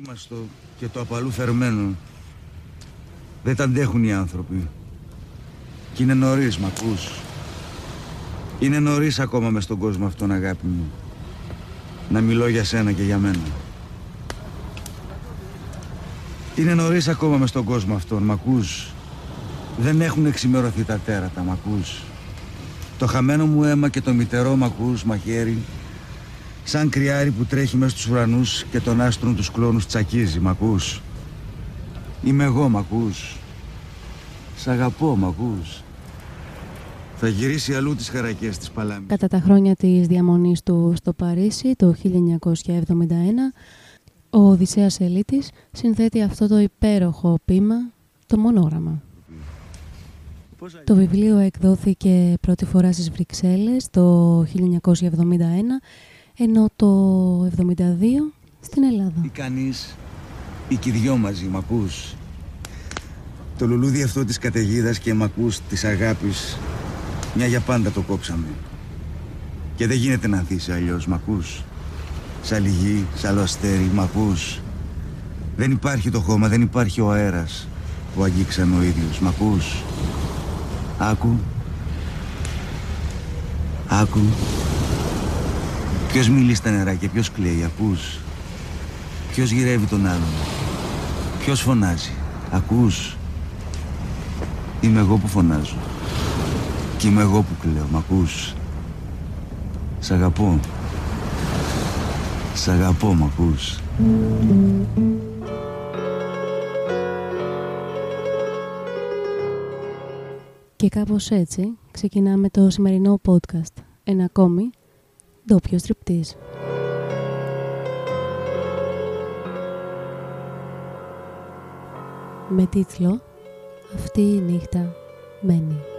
δοκίμαστο και το απαλού φερμένο δεν τα αντέχουν οι άνθρωποι. Και είναι νωρίς, μ' ακούς. Είναι νωρίς ακόμα μες στον κόσμο αυτόν, αγάπη μου. Να μιλώ για σένα και για μένα. Είναι νωρίς ακόμα μες στον κόσμο αυτόν, μ' ακούς. Δεν έχουν εξημερωθεί τα τέρατα, μ' ακούς. Το χαμένο μου αίμα και το μητερό μ' ακούς, μαχαίρι, σαν κρυάρι που τρέχει μέσα στους ουρανούς και τον άστρον τους κλόνους τσακίζει, μ' ακούς; Είμαι εγώ, μ' ακούς; Σ' αγαπώ, μ' ακούς; Θα γυρίσει αλλού τις χαρακές της Παλάμης. Κατά τα χρόνια της διαμονής του στο Παρίσι, το 1971, ο Οδυσσέας Ελίτης συνθέτει αυτό το υπέροχο ποίημα, το μονόγραμμα. Το βιβλίο εκδόθηκε πρώτη φορά στις Βρυξέλλες το 1971, ενώ το 1972 στην Ελλάδα. Τι κάνεις, οι και δυο μαζί, μ' ακούς; Το λουλούδι αυτό της καταιγίδας και μ' ακούς της αγάπης, μια για πάντα το κόψαμε. Και δεν γίνεται να ανθίσει αλλιώς, μ' ακούς; Σ' άλλη γη, σ' άλλο αστέρι, μ' ακούς; Δεν υπάρχει το χώμα, δεν υπάρχει ο αέρας που αγγίξαν ο ίδιος, μ' ακούς; Άκου. Άκου. Ποιος μιλεί στα νερά και ποιος κλαίει, ακούς; Ποιος γυρεύει τον άλλον. Ποιος φωνάζει, ακούς; Είμαι εγώ που φωνάζω. Και είμαι εγώ που κλαίω, μ' ακούς; Σ' αγαπώ. Σ' αγαπώ, μ' ακούς; Και κάπως έτσι ξεκινάμε το σημερινό podcast. Ένα ακόμη ντόπιο στριπτής. Με τίτλο «Αυτή η νύχτα μένει».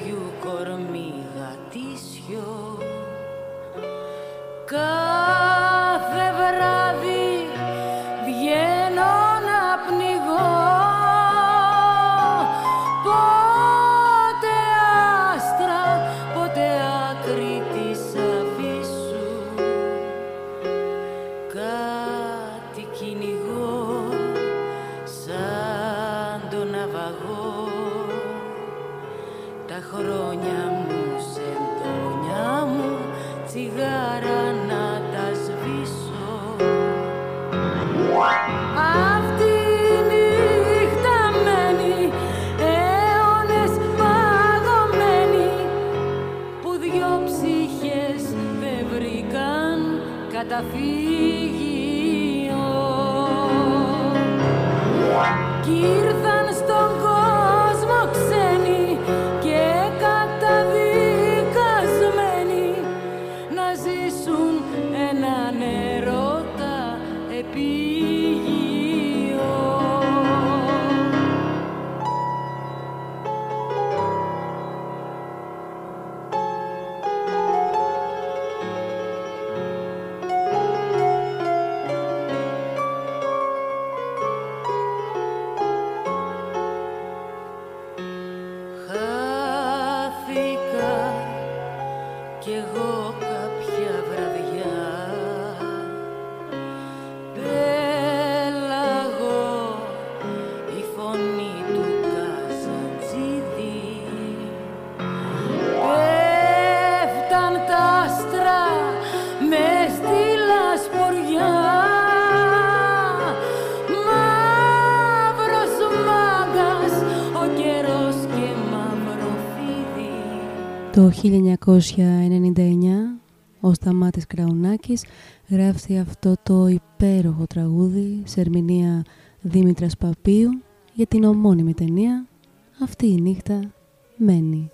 Ψαριού κορμί γατήσιο κάθε καταφύγιο ο Σταμάτης Κραουνάκης γράφει αυτό το υπέροχο τραγούδι σε ερμηνεία Δήμητρας Παπίου για την ομώνυμη ταινία «Αυτή η νύχτα μένει».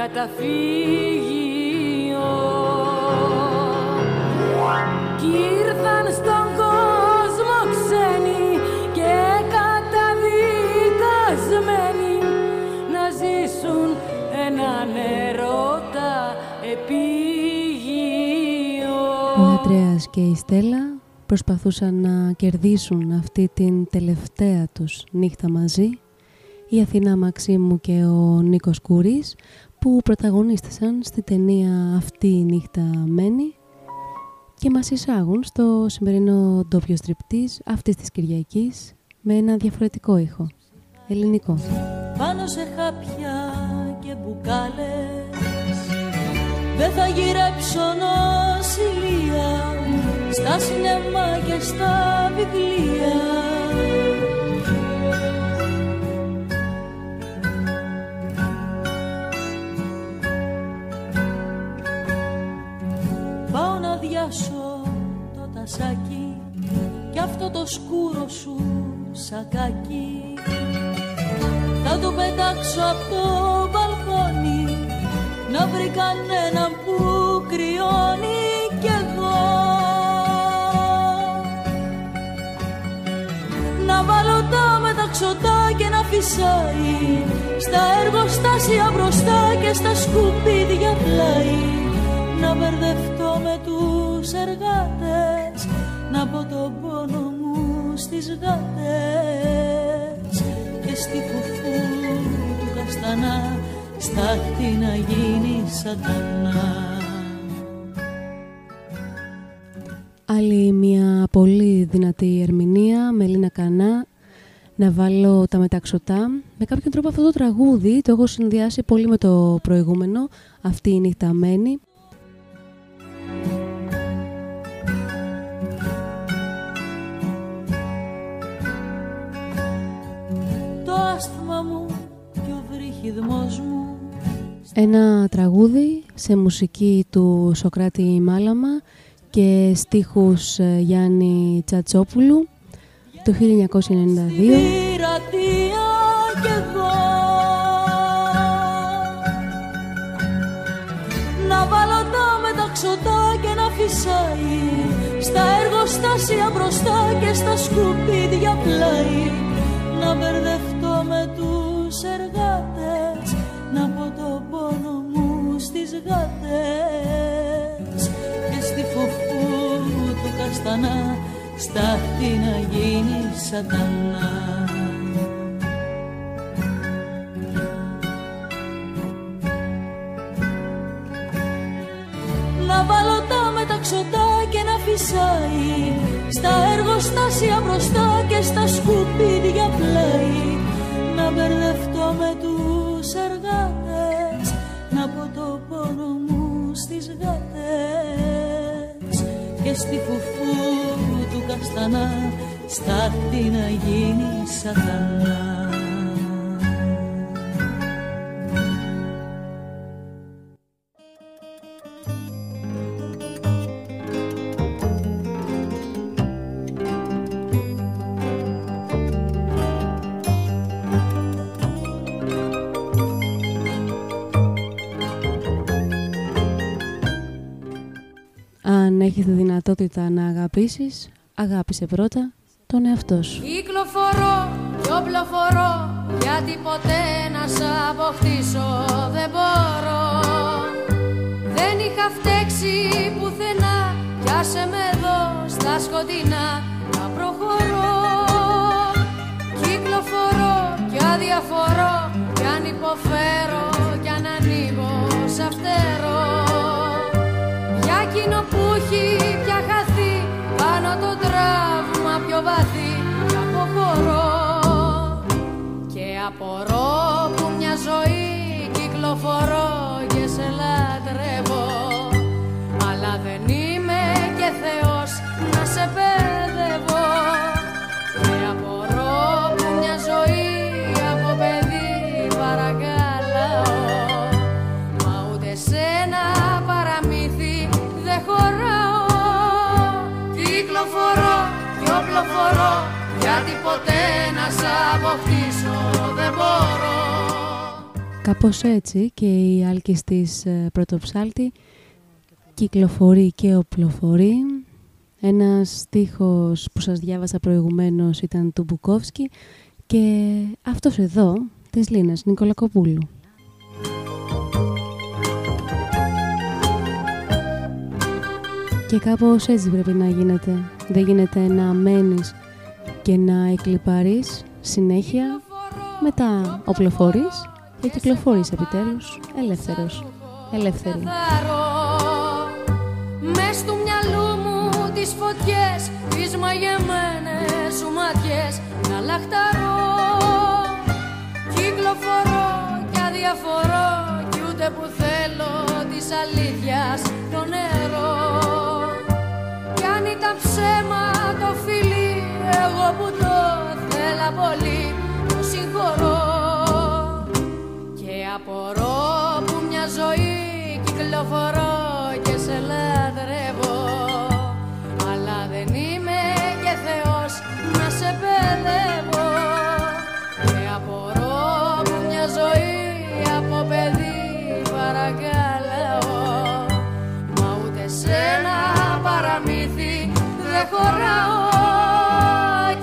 Καταφύγιο κι ήρθαν στον κόσμο ξένοι και καταδικασμένοι να ζήσουν έναν ερώτα επίγειο. Ο Αντρέας και η Στέλλα προσπαθούσαν να κερδίσουν αυτή την τελευταία τους νύχτα μαζί η Αθηνά Μαξίμου και ο Νίκος Κούρης που πρωταγωνίστησαν στη ταινία αυτή η νύχτα μένει και μας εισάγουν στο σημερινό ντόπιο στριπτής αυτής της Κυριακής με ένα διαφορετικό ήχο, ελληνικό. πάνω σε χάπια και μπουκάλες Δεν θα γυρέψω νοσηλεία στα σινεμά και στα βιβλία να διάσω το τασάκι κι αυτό το σκούρο σου σακάκι. Θα το πετάξω από το μπαλκόνι να βρει κανέναν που κρυώνει κι εγώ. Να βάλω τα μεταξωτά και να φυσάει στα εργοστάσια μπροστά και στα σκουπίδια πλάι να μπερδευτώ με τους εργάτες να πω τον πόνο μου στις γάτες. Και στη φουφού του καστανά στάχτη να γίνει σατανά. Άλλη μια πολύ δυνατή ερμηνεία με Λίνα Κανά να βάλω τα μεταξωτά. Με κάποιον τρόπο αυτό το τραγούδι το έχω συνδυάσει πολύ με το προηγούμενο, αυτή η νύχτα μου. Ένα τραγούδι σε μουσική του Σοκράτη Μάλαμα και στίχους ε, Γιάννη Τσατσόπουλου το 1992. πειρατεία κι εγώ. Να βάλω τα μεταξωτά και να φυσάει Στα εργοστάσια μπροστά και στα σκουπίδια πλάι. Να μπερδευτώ με τους εργάτες Να πω το πόνο μου στις γάτες. Και στη φουφού του καστανά Στάχτη να γίνει σατανά. Να βάλω τα μεταξωτά και να φυσάει Στα εργοστάσια μπροστά και στα σκουπίδια πλάι Να μπερδευτώ με τους εργάτες Να πω το πόνο μου στις γάτες. Και στη φουφού του καστανά Στάχτη να γίνει σατανά δυνατότητα να αγαπήσεις, αγάπησε πρώτα τον εαυτό σου. Κυκλοφορώ και οπλοφορώ γιατί ποτέ να σ' αποκτήσω. Δεν μπορώ. Δεν είχα φταίξει πουθενά κι άσε με εδώ στα σκοτεινά. Να προχωρώ. Κυκλοφορώ και αδιαφορώ κι αν υποφέρω κι αν ανοίγω σ' φτερώ. Για εκείνο που έχει τραύμα πιο βαθύ Και αποχωρώ. Και απορώ που μια ζωή κυκλοφορώ Και σε λατρεύω. Αλλά δεν είμαι και Θεός να σε παιδεύω. Και απορώ που μια ζωή και οπλοφορώ Γιατί ποτέ να σ' αποκτήσω δεν μπορώ Κάπως έτσι και η άλκης της ε, πρωτοψάλτη κυκλοφορεί και οπλοφορεί. Ένας στίχος που σας διάβασα προηγουμένως ήταν του Μπουκόφσκι και αυτός εδώ της Λίνας Νικολακοπούλου. Και κάπως έτσι πρέπει να γίνεται. Δεν γίνεται να μένεις και να εκλυπαρείς συνέχεια, μετά οπλοφορείς και κυκλοφορείς επιτέλους ελεύθερος, ελεύθερη. Μες του μυαλού μου τις φωτιές, τις μαγεμένες σου ματιές. Να λαχταρώ Κυκλοφορώ και αδιαφορώ. Κι ούτε που θέλω της αλήθειας το νερό Κι αν ήταν ψέμα το φιλί, εγώ που το θέλα πολύ το συγχωρώ. Και απορώ που μια ζωή κυκλοφορώ και σε λατρεύω. Αλλά δεν είμαι και Θεός να σε παιδεύω. Και απορώ που μια ζωή από παιδί παρακαλάω δεν χωράω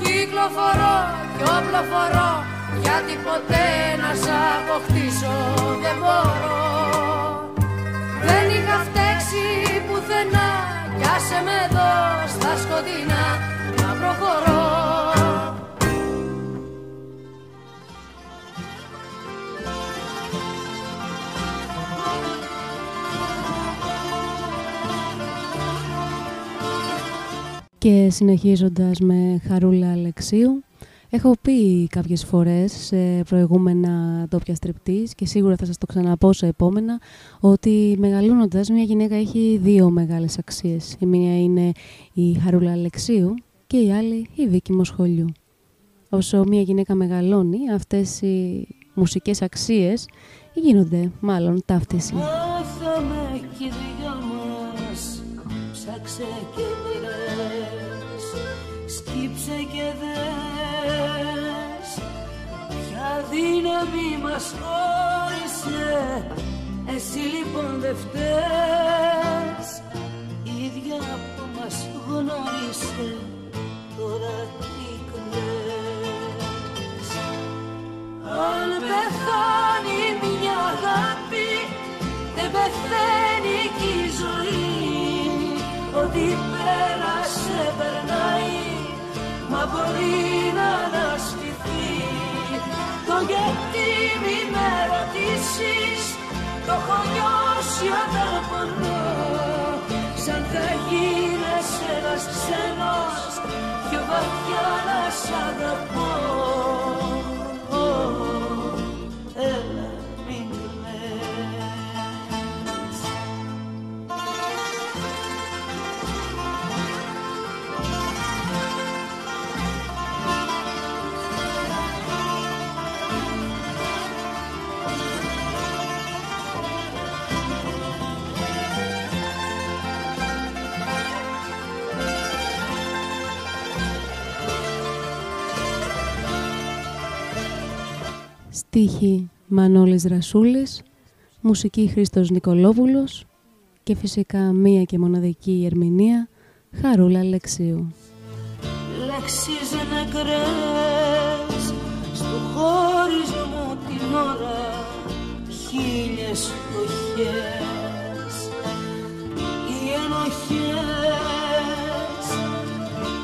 Κυκλοφορώ κι όπλοφορώ γιατί ποτέ να σ' αποκτήσω δεν μπορώ. Δεν είχα φταίξει πουθενά Κι άσε με εδώ στα σκοτεινά να προχωρώ Και συνεχίζοντας με Χαρούλα Αλεξίου, έχω πει κάποιες φορές σε προηγούμενα τόπια στριπτής και σίγουρα θα σας το ξαναπώ σε επόμενα ότι μεγαλώνοντας μια γυναίκα έχει δύο μεγάλες αξίες. Η μία είναι η Χαρούλα Αλεξίου και η άλλη η Βίκη Μοσχολιού. Όσο μια γυναίκα μεγαλώνει, αυτές οι μουσικές αξίες γίνονται μάλλον ταύτιση. Μάθαμε κι οι δυο μας Ψάξε και δύναμη μας χώρισε. Εσύ λοιπόν δεν φταίς. Η ίδια που μας γνώρισε Τώρα τι κλαις αν πεθάνει μια αγάπη δεν πεθαίνει κι η ζωή. Ό,τι πέρασε περνάει μα μπορεί να αναστηθεί Το γιατί μη με ρωτήσεις το έχω νιώσει όταν πονώ. Σαν θα γίνεσαι ένας ξένος πιο βαθιά να σ' αγαπώ Στίχη Μανώλης Ρασούλης, μουσική Χρήστος Νικολόπουλος και φυσικά μία και μοναδική ερμηνεία Χαρούλα Αλεξίου. λέξεις νεκρές στο χώρισμό την ώρα χίλιες φτωχές οι ενοχές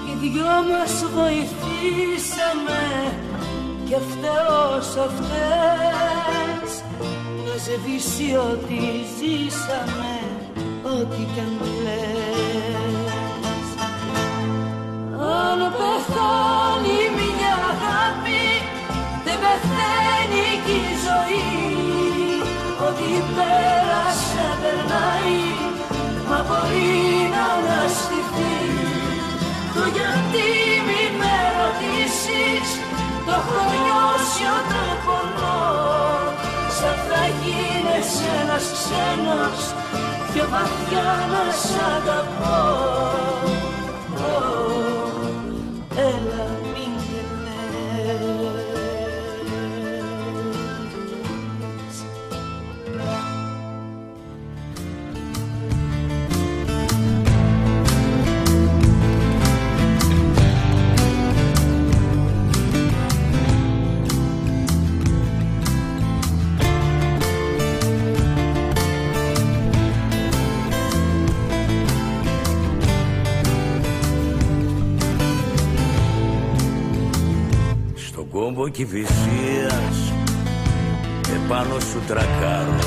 οι δυο μας βοηθήσαμε και φταίω σ' αυτές να σβήσει ό,τι ζήσαμε ό,τι κι αν κλαις αν πεθάνει μια αγάπη δεν πεθαίνει κι η ζωή. Ό,τι πέρασε περνάει μα μπορεί να αναστηθεί. Το γιατί μη με ρωτήσεις το έχω νιώσει όταν πονώ. Σαν θα γίνεσαι ένας ξένος πιο βαθιά να σ' αγαπώ κόμπο κυφυσίας επάνω σου τρακάρω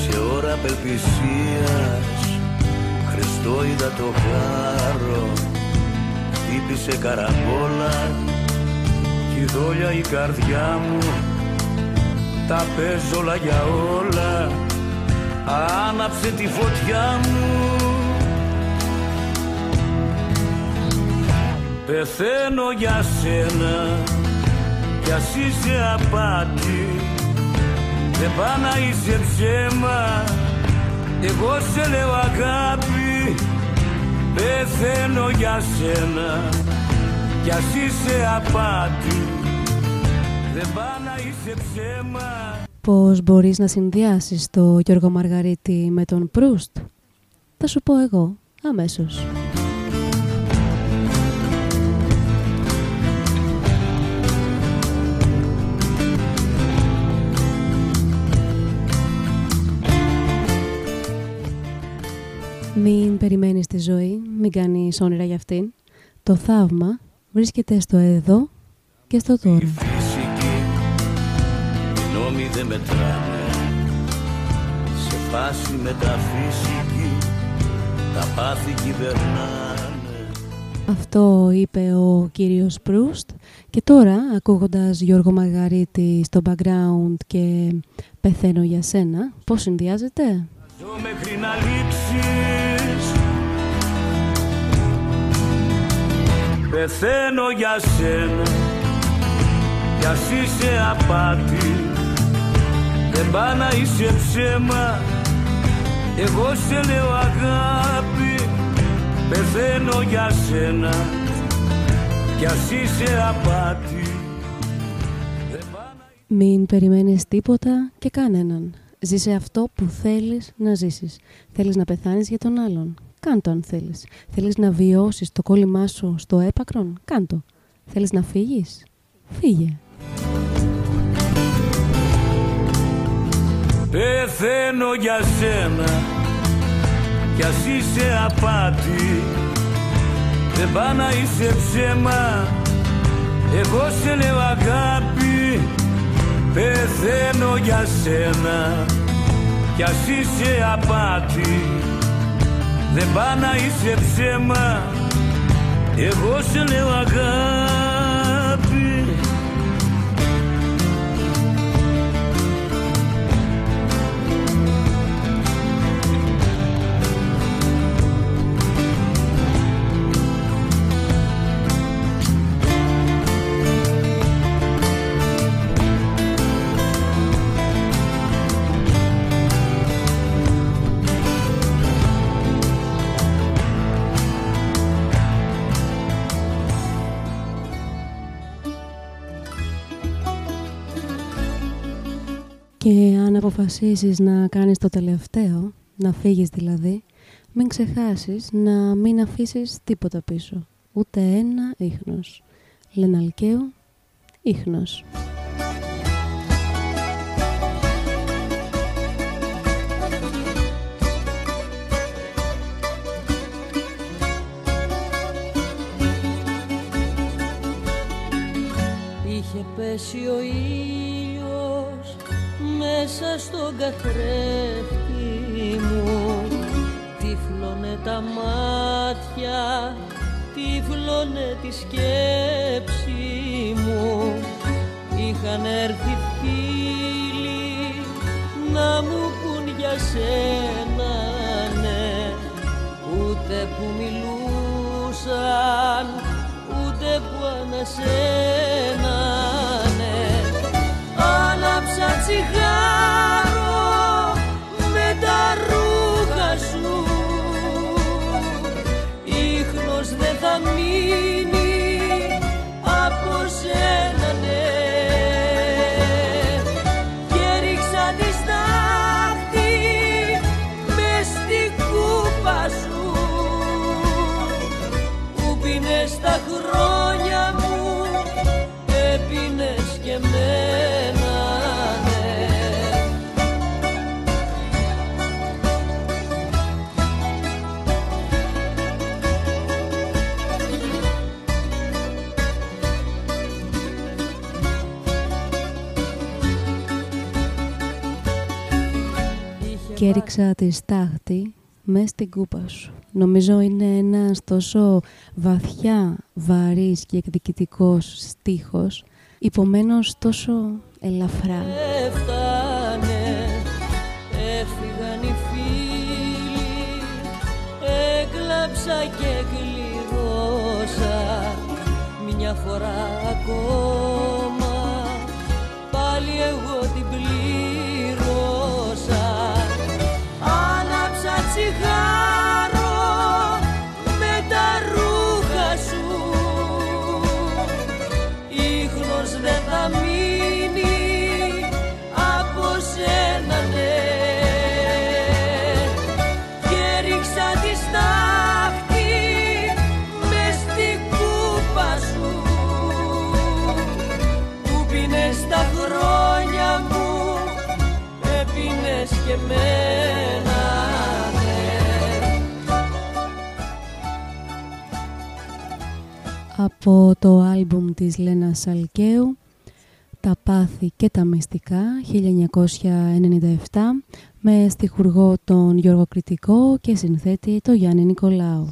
σε ώρα απελπισίας. Χριστό είδα το χάρο χτύπησε καραμπόλα κι η δόλια η καρδιά μου. Τα παίζω όλα για όλα άναψε τη φωτιά μου Πεθαίνω για σένα κι ας είσαι απάτη. Δεν πά να είσαι ψέμα. Εγώ σε λέω αγάπη. Πεθαίνω για σένα κι ας είσαι απάτη. Δεν πά να είσαι ψέμα. Πώς μπορείς να συνδυάσεις το Γιώργο Μαργαρίτη με τον Προύστ; Θα σου πω εγώ αμέσως Μην περιμένεις τη ζωή, μην κάνεις όνειρα για αυτήν. Το θαύμα βρίσκεται στο εδώ και στο τώρα. Φυσική, οι νόμοι δεν μετράνε Σε φάση μεταφυσική, τα πάθη κυβερνάνε Αυτό είπε ο κύριος Προύστ και τώρα ακούγοντας Γιώργο Μαργαρίτη στο background και πεθαίνω για σένα, πώς συνδυάζεται; Ζω μέχρι να λείψεις Πεθαίνω για σένα Κι ας είσαι απάτη Δεν πά να είσαι ψέμα Εγώ σε λέω αγάπη Πεθαίνω για σένα Κι ας είσαι απάτη Δεν πά να Μην περιμένεις τίποτα και κανέναν. Ζήσε αυτό που θέλεις να ζήσεις. Θέλεις να πεθάνεις για τον άλλον. Κάντο αν θέλεις. Θέλεις να βιώσεις το κόλλημά σου στο έπακρον; Κάντο. Θέλεις να φύγεις; Φύγε. Πεθαίνω για σένα κι ας είσαι απάτη Δεν πά να είσαι ψέμα Εγώ σε λέω αγάπη Πεθαίνω για σένα κι ας είσαι απάτη Δεν πά να είσαι ψέμα Εγώ σε Και αν αποφασίσεις να κάνεις το τελευταίο, να φύγεις δηλαδή, μην ξεχάσεις να μην αφήσεις τίποτα πίσω. Ούτε ένα ίχνος. Λεναλκαίου, ίχνος. Είχε πέσει ο ήλιος μέσα στον καθρέφτη μου. Τύφλωνε τα μάτια, τύφλωνε τη σκέψη μου. Είχαν έρθει φίλοι να μου πουν για σένα ναι. Ούτε που μιλούσαν, ούτε που ανασένανε Άναψα τσιγάρο και έριξα τη στάχτη μέσα στην κούπα σου. Νομίζω είναι ένας τόσο βαθιά, βαρύς και εκδικητικός στίχος, υπομένως τόσο ελαφρά. Έφτανε, έφυγαν οι φίλοι, έκλαψα και κλειδώσα μια φορά ακόμα, πάλι εγώ την πλήρωσα. Από το άλμπουμ της Λένα Σαλκαίου «Τα πάθη και τα μυστικά» 1997 με στιχουργό τον Γιώργο Κριτικό και συνθέτη το Γιάννη Νικολάου.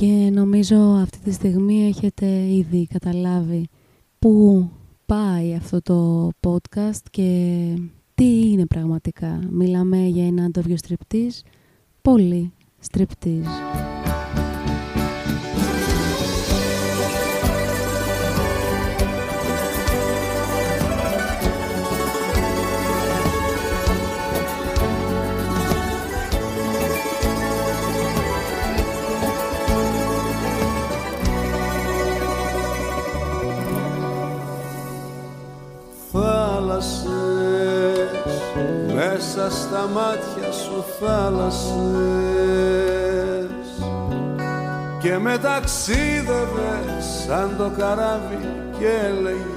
Και νομίζω αυτή τη στιγμή έχετε ήδη καταλάβει πού πάει αυτό το podcast και τι είναι πραγματικά. Μιλάμε για ένα ντόβιο στριπτής, πολύ στριπτής. Μέσα στα μάτια σου θάλασσες. Και με ταξίδευες σαν το καράβι και έλεγες.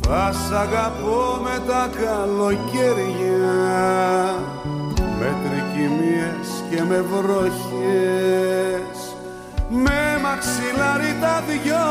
Θα σ' αγαπώ με τα καλοκαίρια με τρικυμίες και με βροχές. Με μαξιλάρι τα δυο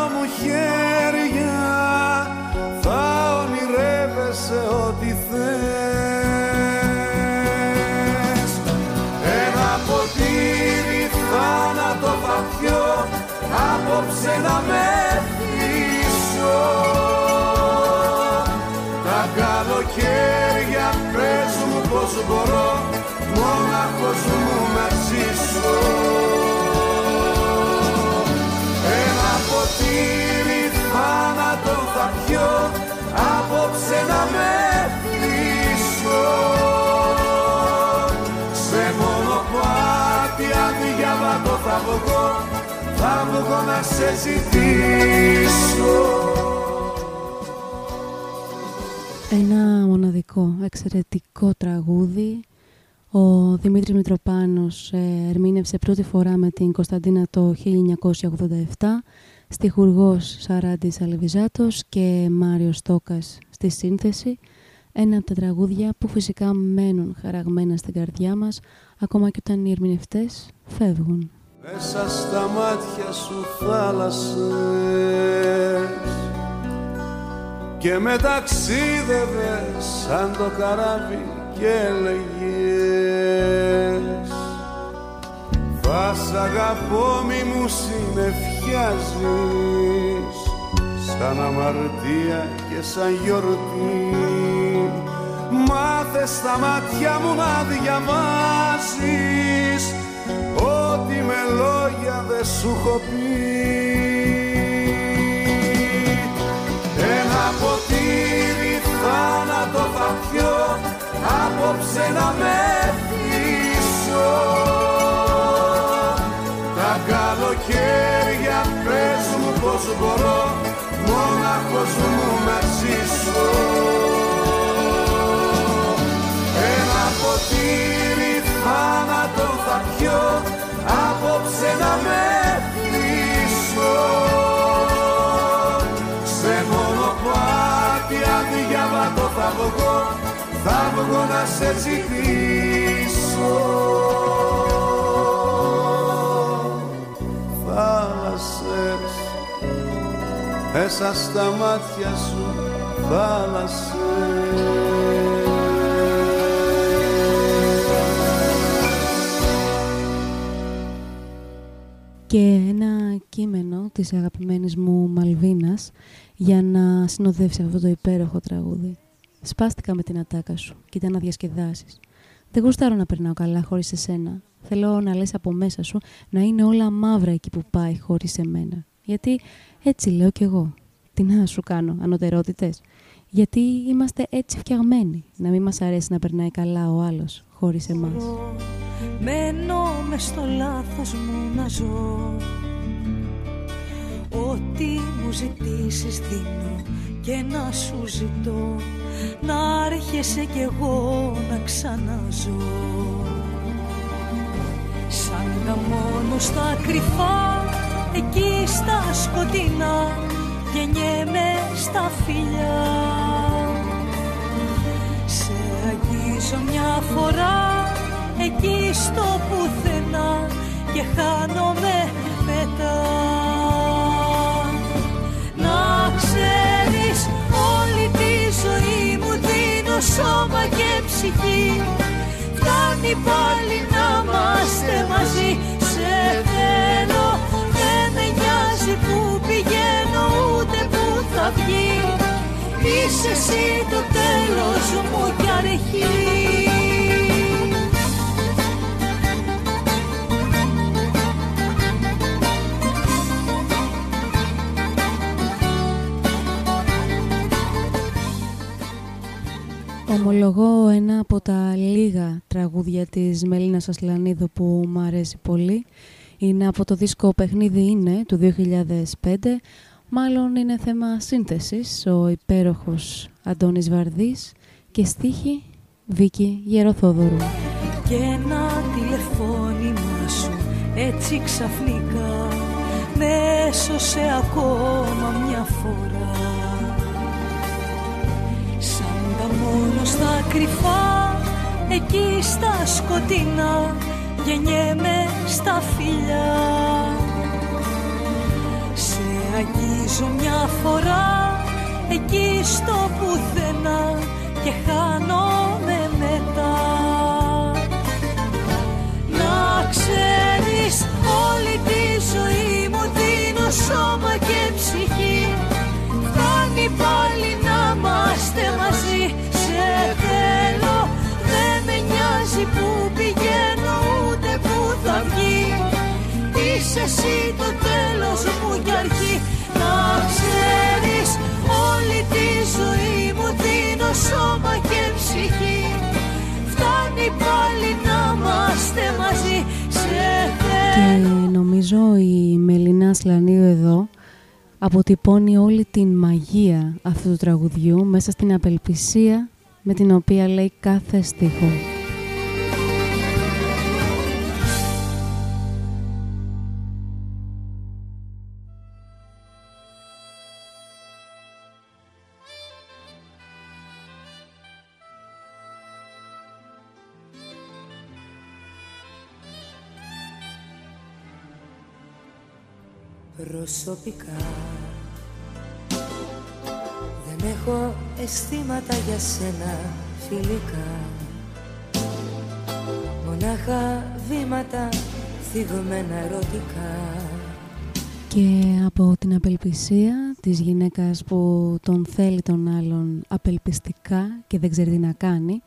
ένα ποτήρι θάνατο θα πιω απόψε να με θύσω Σε μονοπάτι αδιάβατο θα βγω θα βγω να σε ζητήσω Ένα μοναδικό, εξαιρετικό τραγούδη. Ο Δημήτρης Μητροπάνος ε, ερμήνευσε πρώτη φορά με την Κωνσταντίνα το 1987, στιχουργός Σαράντης Αλεβιζάτος και Μάριος Στόκας στη σύνθεση. Ένα από τα τραγούδια που φυσικά μένουν χαραγμένα στην καρδιά μας, ακόμα και όταν οι ερμηνευτές φεύγουν. Μέσα στα μάτια σου θάλασσες και με ταξίδευες σαν το καράβι και έλεγες Θα σ' αγαπώ μη μου συνεφιάζεις σαν αμαρτία και σαν γιορτή. Μάθε στα μάτια μου να διαβάζεις ό,τι με λόγια δεν σου έχω πει. Ένα ποτήρι θάνατο θα πιω απόψε να με θύσω Τα καλοκαίρια πες μου πως μπορώ μόνα τέλος μου να ζήσω. Ένα ποτήρι θάνατο θα πιω απόψε να με κλείσω Σε μονοπάτι αδιάβατο θα βγω θα βγω να σε ζητήσω μέσα στα μάτια σου θάλασσες και ένα κείμενο της αγαπημένης μου Μαλβίνας για να συνοδεύσει αυτό το υπέροχο τραγούδι. Σπάστηκα με την ατάκα σου, κοίτα να διασκεδάσεις. Δεν γουστάρω να περνάω καλά χωρίς εσένα. Θέλω να λες από μέσα σου να είναι όλα μαύρα εκεί που πάει χωρίς εμένα. Γιατί έτσι λέω κι εγώ. Τι να σου κάνω, ανωτερότητες; Γιατί είμαστε έτσι φτιαγμένοι. Να μην μας αρέσει να περνάει καλά ο άλλος, χωρίς εμάς. Μένω μες στο λάθος μου να ζω Ό,τι μου ζητήσεις δίνω και να σου ζητώ Να έρχεσαι κι εγώ να ξαναζώ Σαν τα μόνο στα κρυφά εκεί στα σκοτεινά γεννιέμαι στα φιλιά. Σε αγγίζω μια φορά εκεί στο πουθενά και χάνομαι μετά δίνω σώμα και ψυχή. Φτάνει πάλι να είμαστε μαζί. Σε θέλω που πηγαίνω ούτε που θα βγει. Είσαι εσύ το τέλος μου κι αρχή Ομολογώ ένα από τα λίγα τραγούδια της Μελίνας Ασλανίδου που μου αρέσει πολύ είναι από το δίσκο «Παιχνίδι είναι» του 2005. Μάλλον είναι θέμα σύνθεσης, ο υπέροχος Αντώνης Βαρδής και στίχη Βίκη Γεροθόδωρου. Και ένα τηλεφώνημα σου έτσι ξαφνικά με έσωσε ακόμα μια φορά Σαν τα μόνο στα κρυφά εκεί στα σκοτεινά γεννιέμαι στα φιλιά. Σε αγγίζω μια φορά εκεί στο πουθενά και χάνομαι μετά. Να ξέρεις όλη τη ζωή μου δίνω σώμα και εσύ το τέλος μου κι αρχή. Να ξέρεις όλη τη ζωή μου δίνω σώμα και ψυχή. Φτάνει πάλι να είμαστε μαζί σε Και νομίζω η Μελίνα Σλανίου εδώ αποτυπώνει όλη την μαγεία αυτού του τραγουδιού μέσα στην απελπισία με την οποία λέει κάθε στίχο. Προσωπικά. Δεν έχω αισθήματα για σένα φιλικά. Μονάχα βήματα θυγμένα ερωτικά. Και από την απελπισία της γυναίκας που τον θέλει τον άλλον απελπιστικά και δεν ξέρει τι να κάνει,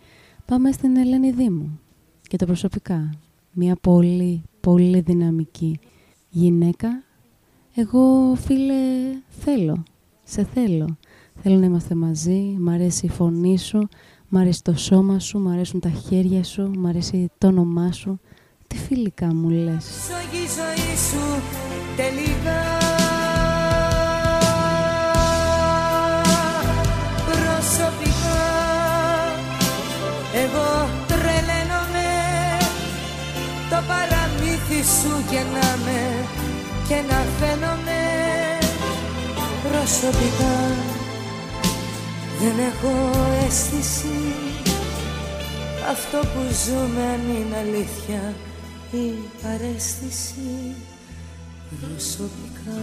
πάμε στην Ελένη Δήμου και τα προσωπικά. Μια πολύ, πολύ δυναμική γυναίκα εγώ φίλε θέλω, σε θέλω. Θέλω να είμαστε μαζί, μ' αρέσει η φωνή σου, μ' αρέσει το σώμα σου, μ' αρέσουν τα χέρια σου, μ' αρέσει το όνομά σου. Τι φιλικά μου λες. Σωγή ζωή σου τελικά Προσωπικά εγώ τρελαίνομαι Το παραμύθι σου και να με και να φαίνομαι προσωπικά. Δεν έχω αίσθηση. Αυτό που ζούμε αν είναι αλήθεια η παρέστηση. Προσωπικά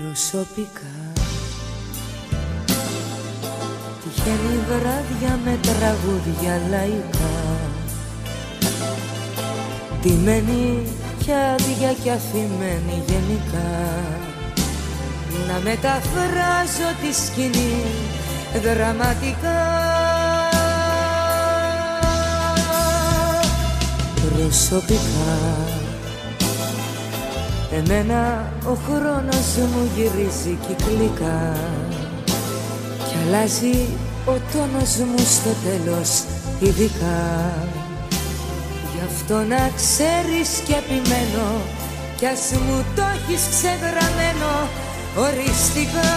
προσωπικά. Τυχαίνει βράδια με τραγούδια λαϊκά. Τιμένη και άδεια και αφημένη γενικά. Να μεταφράζω τη σκηνή δραματικά. Προσωπικά Εμένα ο χρόνος μου γυρίζει κυκλικά Κι αλλάζει ο τόνος μου στο τέλος ειδικά. Γι' αυτό να ξέρεις και επιμένω Κι ας μου το έχεις ξεγραμμένο οριστικά.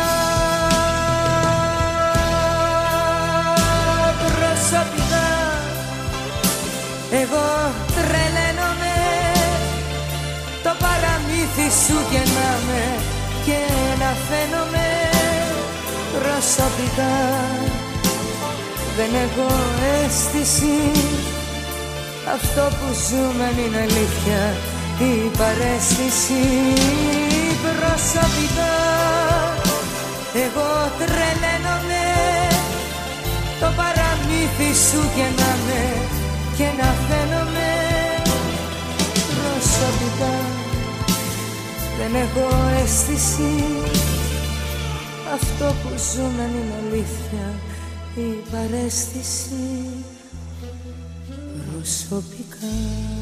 Προσωπικά εγώ παραμύθι σου γεννάμε και να φαίνομαι προσωπικά δεν έχω αίσθηση. Αυτό που ζούμε είναι αλήθεια. Η παρέστηση προσωπικά εγώ τρελαίνομαι. Το παραμύθι σου γεννάμε και να φαίνομαι προσωπικά δεν έχω αίσθηση. Αυτό που ζούμε είναι αλήθεια η παρέστηση. Προσωπικά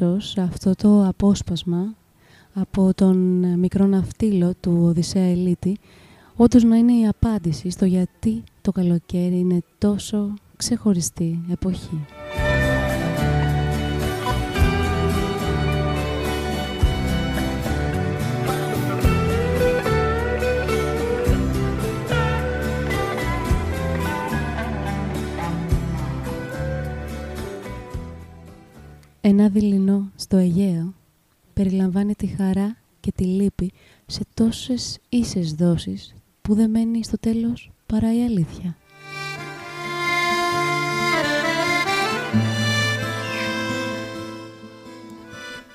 ίσως αυτό το απόσπασμα από τον μικρό ναυτίλο του Οδυσσέα Ελίτη όντως να είναι η απάντηση στο γιατί το καλοκαίρι είναι τόσο ξεχωριστή εποχή. Ένα δειλινό στο Αιγαίο περιλαμβάνει τη χαρά και τη λύπη σε τόσες ίσες δόσεις που δεν μένει στο τέλος παρά η αλήθεια.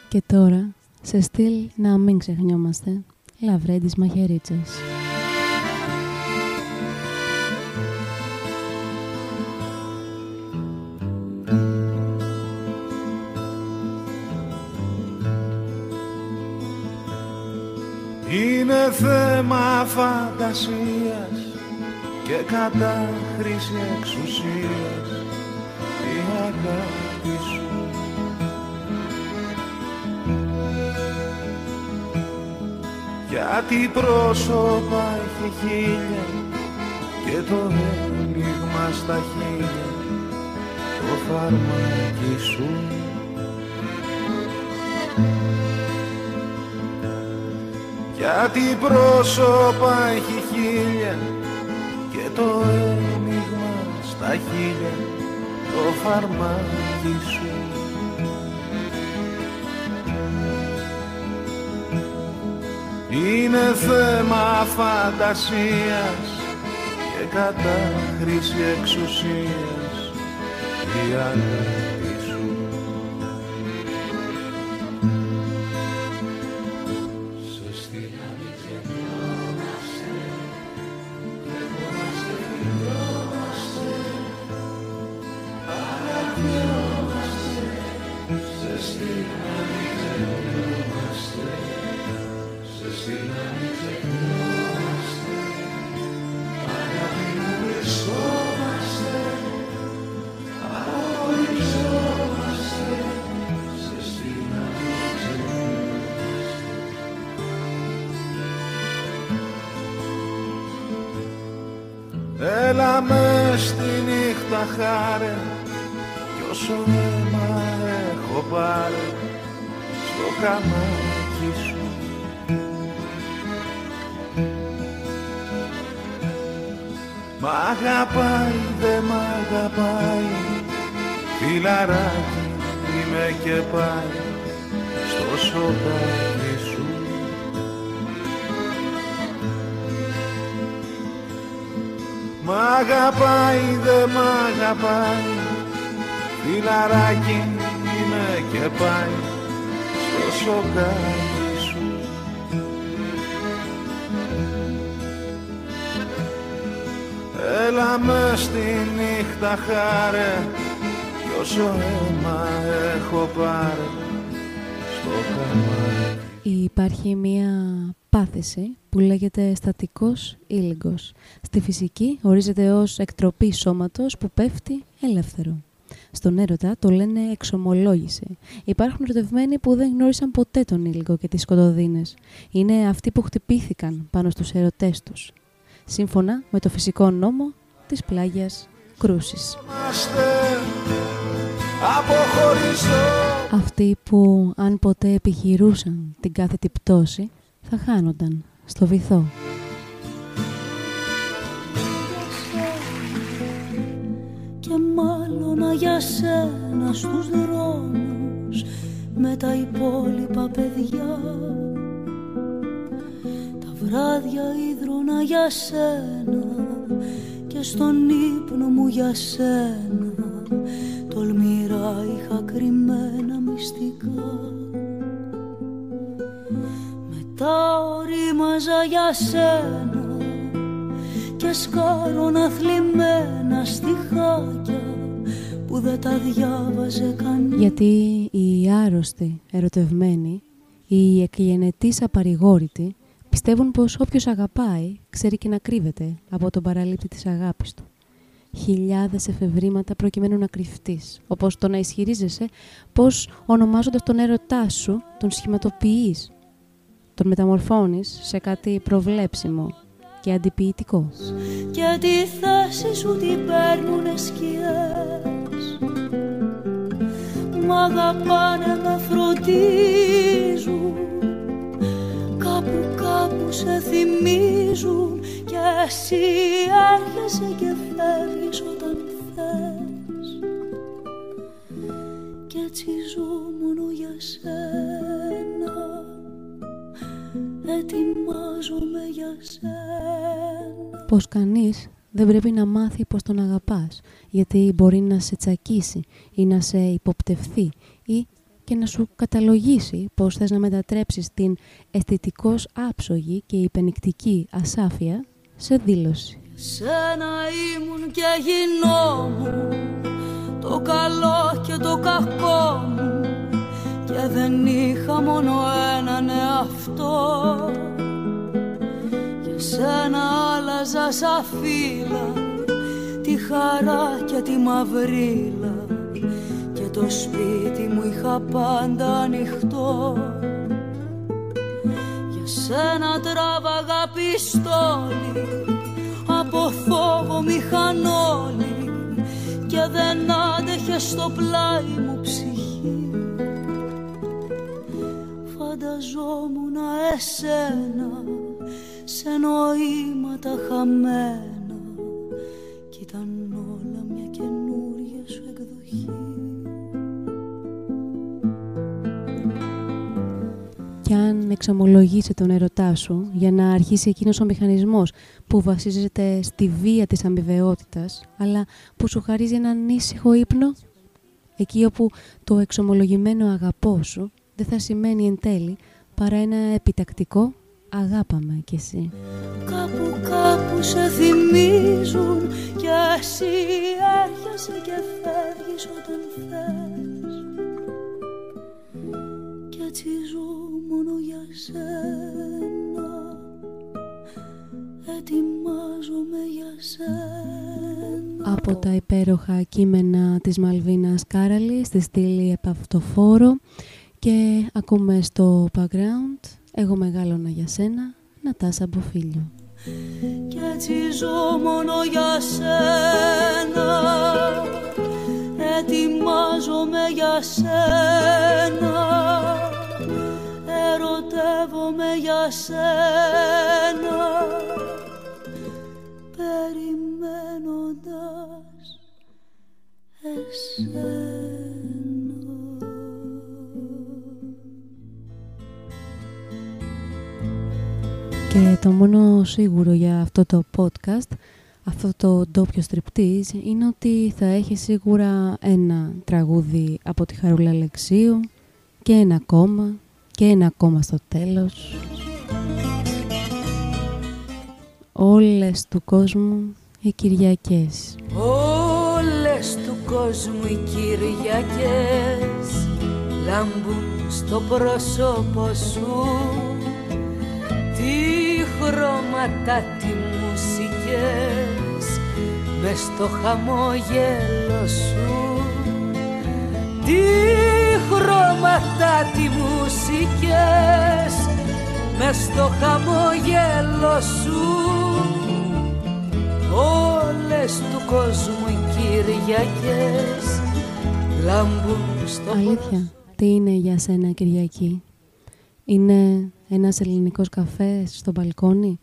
Και τώρα, σε στυλ να μην ξεχνιόμαστε, Λαβρέντης Μαχαιρίτσας. Θέμα φαντασίας και κατάχρηση εξουσίας. Η αγάπη σου. Γιατί πρόσωπα έχει χίλια και το έλλειγμα στα χίλια το φαρμάκι σου Γιατί πρόσωπα έχει χίλια και το έλλειγμα στα χίλια το φαρμάκι σου. Είναι θέμα φαντασίας και κατάχρηση εξουσίας. Η αγαπάει, δε μ' αγαπάει. Φιλαράκι είμαι και πάει Στο σοκάκι σου. Έλα με στη νύχτα χάρε Κι όσο αίμα έχω πάρει Στο καμάρι Υπάρχει μία πάθηση που λέγεται στατικός ήλιγκος. Στη φυσική ορίζεται ως εκτροπή σώματος που πέφτει ελεύθερο. Στον έρωτα το λένε εξομολόγηση. Υπάρχουν ερωτευμένοι που δεν γνώρισαν ποτέ τον ήλιγκο και τις σκοτωδίνες. Είναι αυτοί που χτυπήθηκαν πάνω στους ερωτές τους. Σύμφωνα με το φυσικό νόμο της πλάγιας κρούσης. Είμαστε αποχωριστό Αυτοί που αν ποτέ επιχειρούσαν την κάθετη πτώση θα χάνονταν στο βυθό. και μάλλον για σένα στους δρόμους με τα υπόλοιπα παιδιά τα βράδια ίδρωνα για σένα και στον ύπνο μου για σένα. Τολμηρά είχα κρυμμένα μυστικά. Με τα όρη ετοίμαζα για σένα και σκάρωνα θλιμμένα στιχάκια που δεν τα διάβαζε κανείς. Γιατί οι άρρωστοι ερωτευμένοι, οι εκγενετής απαρηγόρητοι πιστεύουν πως όποιος αγαπάει ξέρει και να κρύβεται από τον παραλήπτη της αγάπης του. Χιλιάδες εφευρήματα προκειμένου να κρυφτείς, όπως το να ισχυρίζεσαι πως ονομάζοντας τον έρωτά σου τον σχηματοποιείς, τον μεταμορφώνεις σε κάτι προβλέψιμο και αντιποιητικό. και τη θέση σου την παίρνουνε σκιές Μ' αγαπάνε, με φροντίζουν Κάπου κάπου σε θυμίζουν Και εσύ έρχεσαι και φεύγεις όταν θες. Κι έτσι ζω μόνο για σένα Ετοιμάζομαι για σένα. Πως κανείς δεν πρέπει να μάθει πως τον αγαπάς, γιατί μπορεί να σε τσακίσει ή να σε υποπτευθεί ή και να σου καταλογίσει πως θες να μετατρέψεις την αισθητικώς άψογη και υπενικτική ασάφεια σε δήλωση. Σένα ήμουν και γινόμουν Το καλό και το κακό μου Και δεν είχα μόνο έναν εαυτό Για σένα άλλαζα σαν φύλλα Τη χαρά και τη μαυρίλα Και το σπίτι μου είχα πάντα ανοιχτό. Για σένα τράβαγα πιστόλι από φόβο μηχανόλι και δεν άντεχε στο πλάι μου ψυχή. Φανταζόμουν εσένα σε νοήματα χαμένα κι ήταν Κι αν εξομολογήσει τον ερωτά σου για να αρχίσει εκείνος ο μηχανισμός που βασίζεται στη βία της αμοιβαιότητας, αλλά που σου χαρίζει έναν ήσυχο ύπνο, εκεί όπου το εξομολογημένο αγαπώ σου δεν θα σημαίνει εν τέλει παρά ένα επιτακτικό αγάπαμε κι εσύ. Κάπου κάπου σε θυμίζουν και εσύ έρχεσαι και φεύγεις όταν θες Κι έτσι ζω μόνο για σένα. Ετοιμάζομαι για σένα. Από τα υπέροχα κείμενα της Μαλβίνας Κάραλης στη στήλη Επαυτοφόρο και ακούμε στο background «Εγώ μεγάλωνα για σένα» Νατάσα Μποφίλιο. Κι έτσι ζω μόνο για σένα. Ετοιμάζομαι για σένα Ερωτεύομαι για σένα. Περιμένοντας εσένα. Και το μόνο σίγουρο για αυτό το podcast, αυτό το ντόπιο στριπτής, είναι ότι θα έχει σίγουρα ένα τραγούδι από τη Χαρούλα Αλεξίου και ένα ακόμα και ένα ακόμα στο τέλος. Όλες του κόσμου οι Κυριακές. Όλες του κόσμου οι Κυριακές λάμπουν στο πρόσωπο σου τι χρώματα, τι μουσικές μες στο χαμόγελο σου τι χρώματα, τι μουσικές μες στο χαμόγελο σου όλες του κόσμου οι Κυριακές λάμπουν στο Αλήθεια, τι είναι για σένα Κυριακή; Είναι ένας ελληνικός καφές στο μπαλκόνι;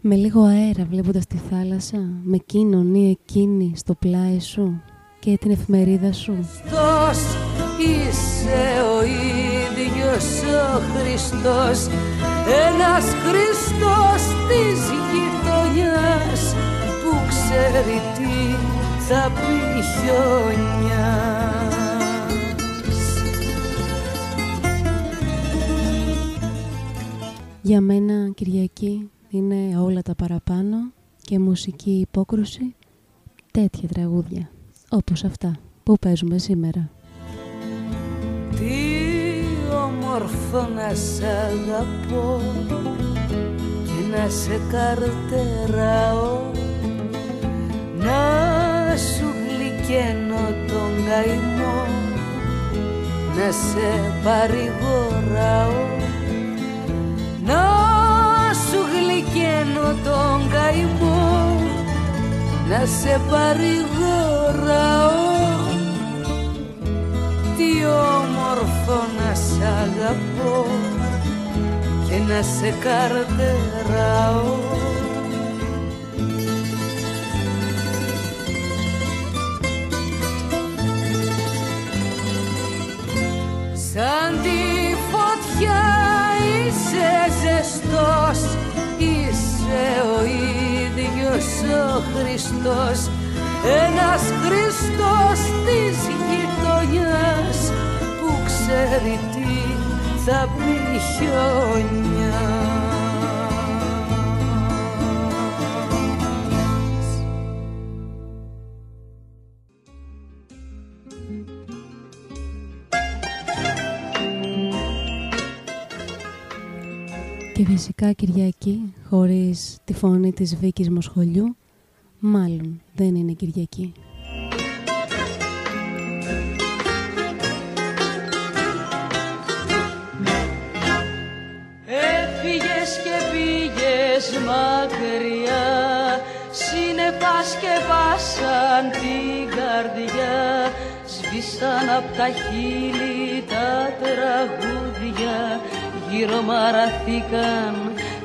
Με λίγο αέρα βλέποντας τη θάλασσα, με εκείνον ή εκείνη στο πλάι σου και την εφημερίδα σου; Χριστός είσαι ο ίδιος ο Χριστός ένας Χριστός της γειτονιάς που ξέρει τι θα πει χιονιάς Για μένα Κυριακή είναι όλα τα παραπάνω και μουσική υπόκρουση τέτοια τραγούδια όπως αυτά που παίζουμε σήμερα. Τι όμορφο να σ' αγαπώ. Και να σε καρτεράω. Να σου γλυκένω τον καημό. Να σε παρηγοράω. Να σου γλυκένω τον καημό. Να σε παρηγοράω τι όμορφο να σ' αγαπώ και να σε καρτεράω. Σαν τη φωτιά είσαι ζεστός Είσαι ο ίδιος ο Χριστός. Ένας Χριστός της γειτονιάς Που ξέρει τι θα πει χιόνιας Και φυσικά Κυριακή, χωρίς τη φωνή της Βίκης Μοσχολιού, μάλλον δεν είναι Κυριακή. Καρδιά Σβήσαν απ' τα χείλη τα τραγούδια. Γύρω μαραθήκαν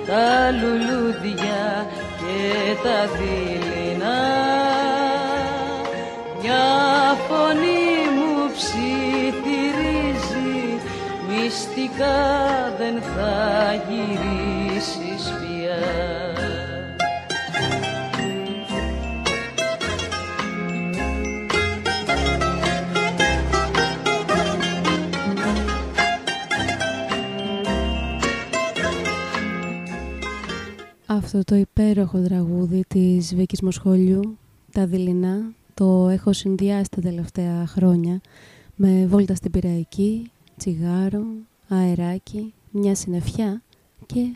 τα λουλούδια και τα δειλινά. Μια φωνή μου ψιθυρίζει Μυστικά δεν θα γυρίσεις πια Αυτό το υπέροχο τραγούδι της Βίκης Μοσχολιού, τα δειλινά, το έχω συνδυάσει τα τελευταία χρόνια με βόλτα στην Πυραϊκή, τσιγάρο, αεράκι, μια συννεφιά και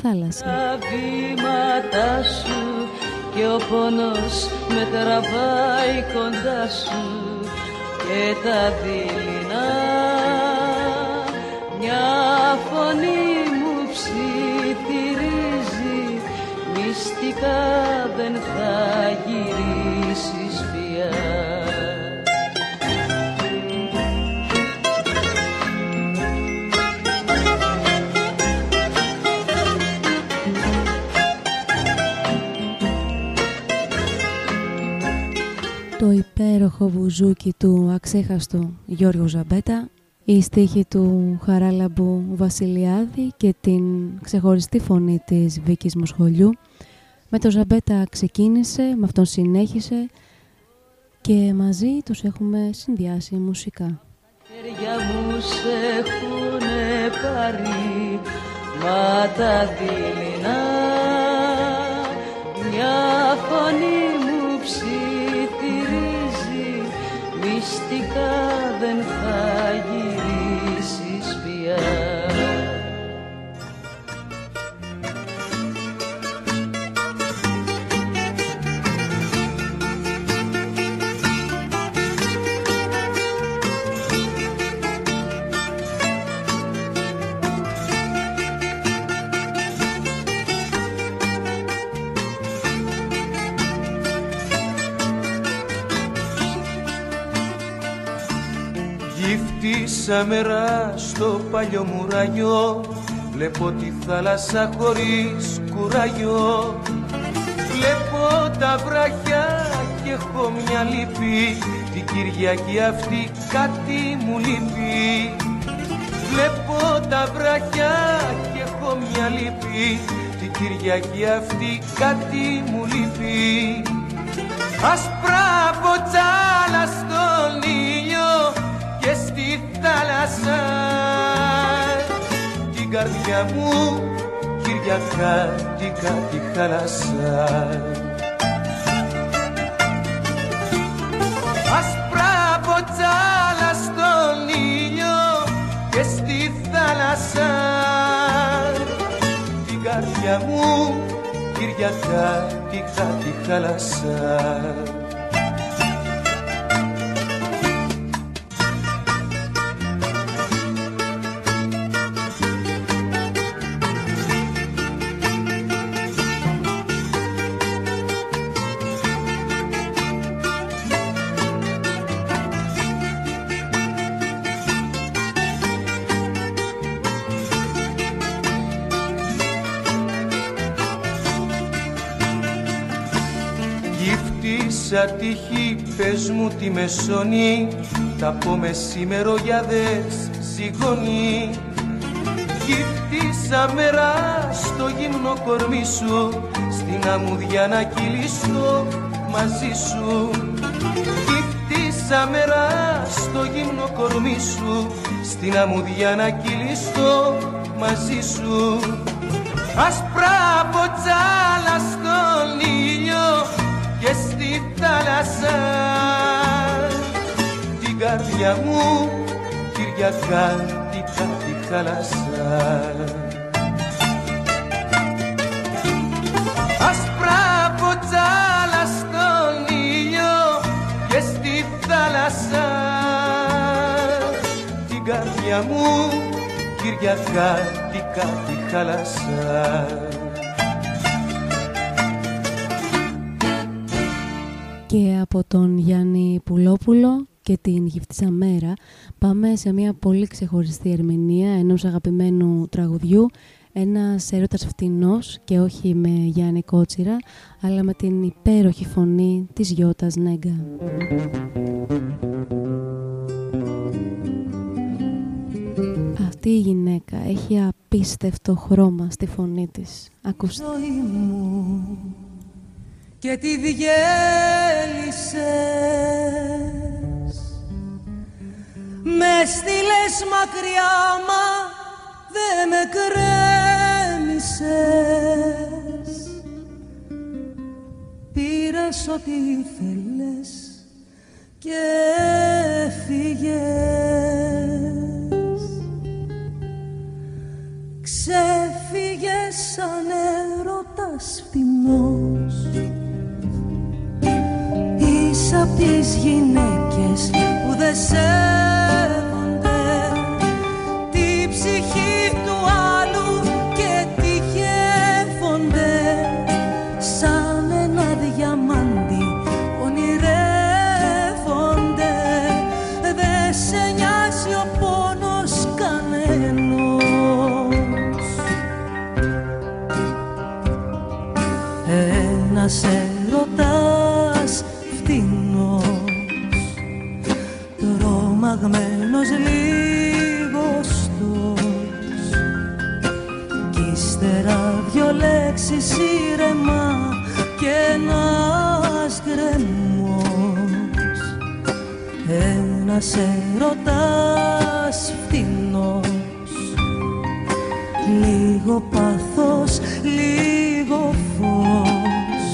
θάλασσα. Τα βήματά σου και ο πόνος με τραβάει κοντά σου και τα δειλινά μια φωνή μυστικά δεν θα γυρίσεις πια Το υπέροχο βουζούκι του αξέχαστου Γιώργου Ζαμπέτα, η στίχη του Χαράλαμπου Βασιλιάδη και την ξεχωριστή φωνή της Βίκης Μοσχολιού. Με το Ζαμπέτα ξεκίνησε, με αυτόν συνέχισε και μαζί τους έχουμε συνδυάσει μουσικά. χέρια μου σε έχουνε πάρει μα τα δειλινά μια φωνή μου ψιθυρίζει μυστικά δεν θα γυρίσεις πια Γύφτησα μέρα στο παλιό μου ραγιό Βλέπω τη θάλασσα χωρίς κουραγιό Βλέπω τα βράχια και έχω μια λύπη Την Κυριακή αυτή κάτι μου λείπει. Βλέπω τα βράχια και έχω μια λύπη Την Κυριακή αυτή κάτι μου λείπει. Άσπρα ήλιο και στη θάλασσα την καρδιά καρδιά μου Κυριακάτικα τη χαλασά Άσπρα ποτσάλα στον ήλιο και στη θάλασσα. Την καρδιά μου Κυριακάτικα τη χαλασά Σαν τύχη πες μου τη μεσονή Τα πω μεσημερογιάδες σηκώνει Γύφτησα μέρα στο γυμνό κορμί σου Στην αμμουδιά να κυλήσω μαζί σου. Γύφτησα μέρα στο γυμνό κορμί σου Στην αμμουδιά να κυλήσω μαζί σου. Άσπρα από την καρδιά μου Κυριακάτικα τη χαλασά Άσπρα ποτσάλα στον ήλιο και στη θάλασσα. Την καρδιά μου Κυριακάτικα τη χαλασά Και από τον Γιάννη Πουλόπουλο και την Γυφτίσα Μέρα πάμε σε μια πολύ ξεχωριστή ερμηνεία ενός αγαπημένου τραγουδιού ένας έρωτας φτηνός και όχι με Γιάννη Κότσιρα αλλά με την υπέροχη φωνή της Γιώτας Νέγκα. Αυτή η γυναίκα έχει απίστευτο χρώμα στη φωνή της. Ακούστε και τη διέλυσες. Με στείλες μακριά μα δε με κρέμισες. Πήρες ό,τι ήθελες και φύγες Ξέφυγες σαν έρωτας φτηνός Είσαι απ' τις γυναίκες που δεν σέβονται τη ψυχή του άλλου και τη γεύονται σαν ένα διαμάντι ονειρεύονται. Δεν σε νοιάζει ο πόνος κανένας ένας δυο λέξεις ήρεμα και ένας γκρεμός. Ένας έρωτας φτηνός. Λίγο πάθος, λίγο φως.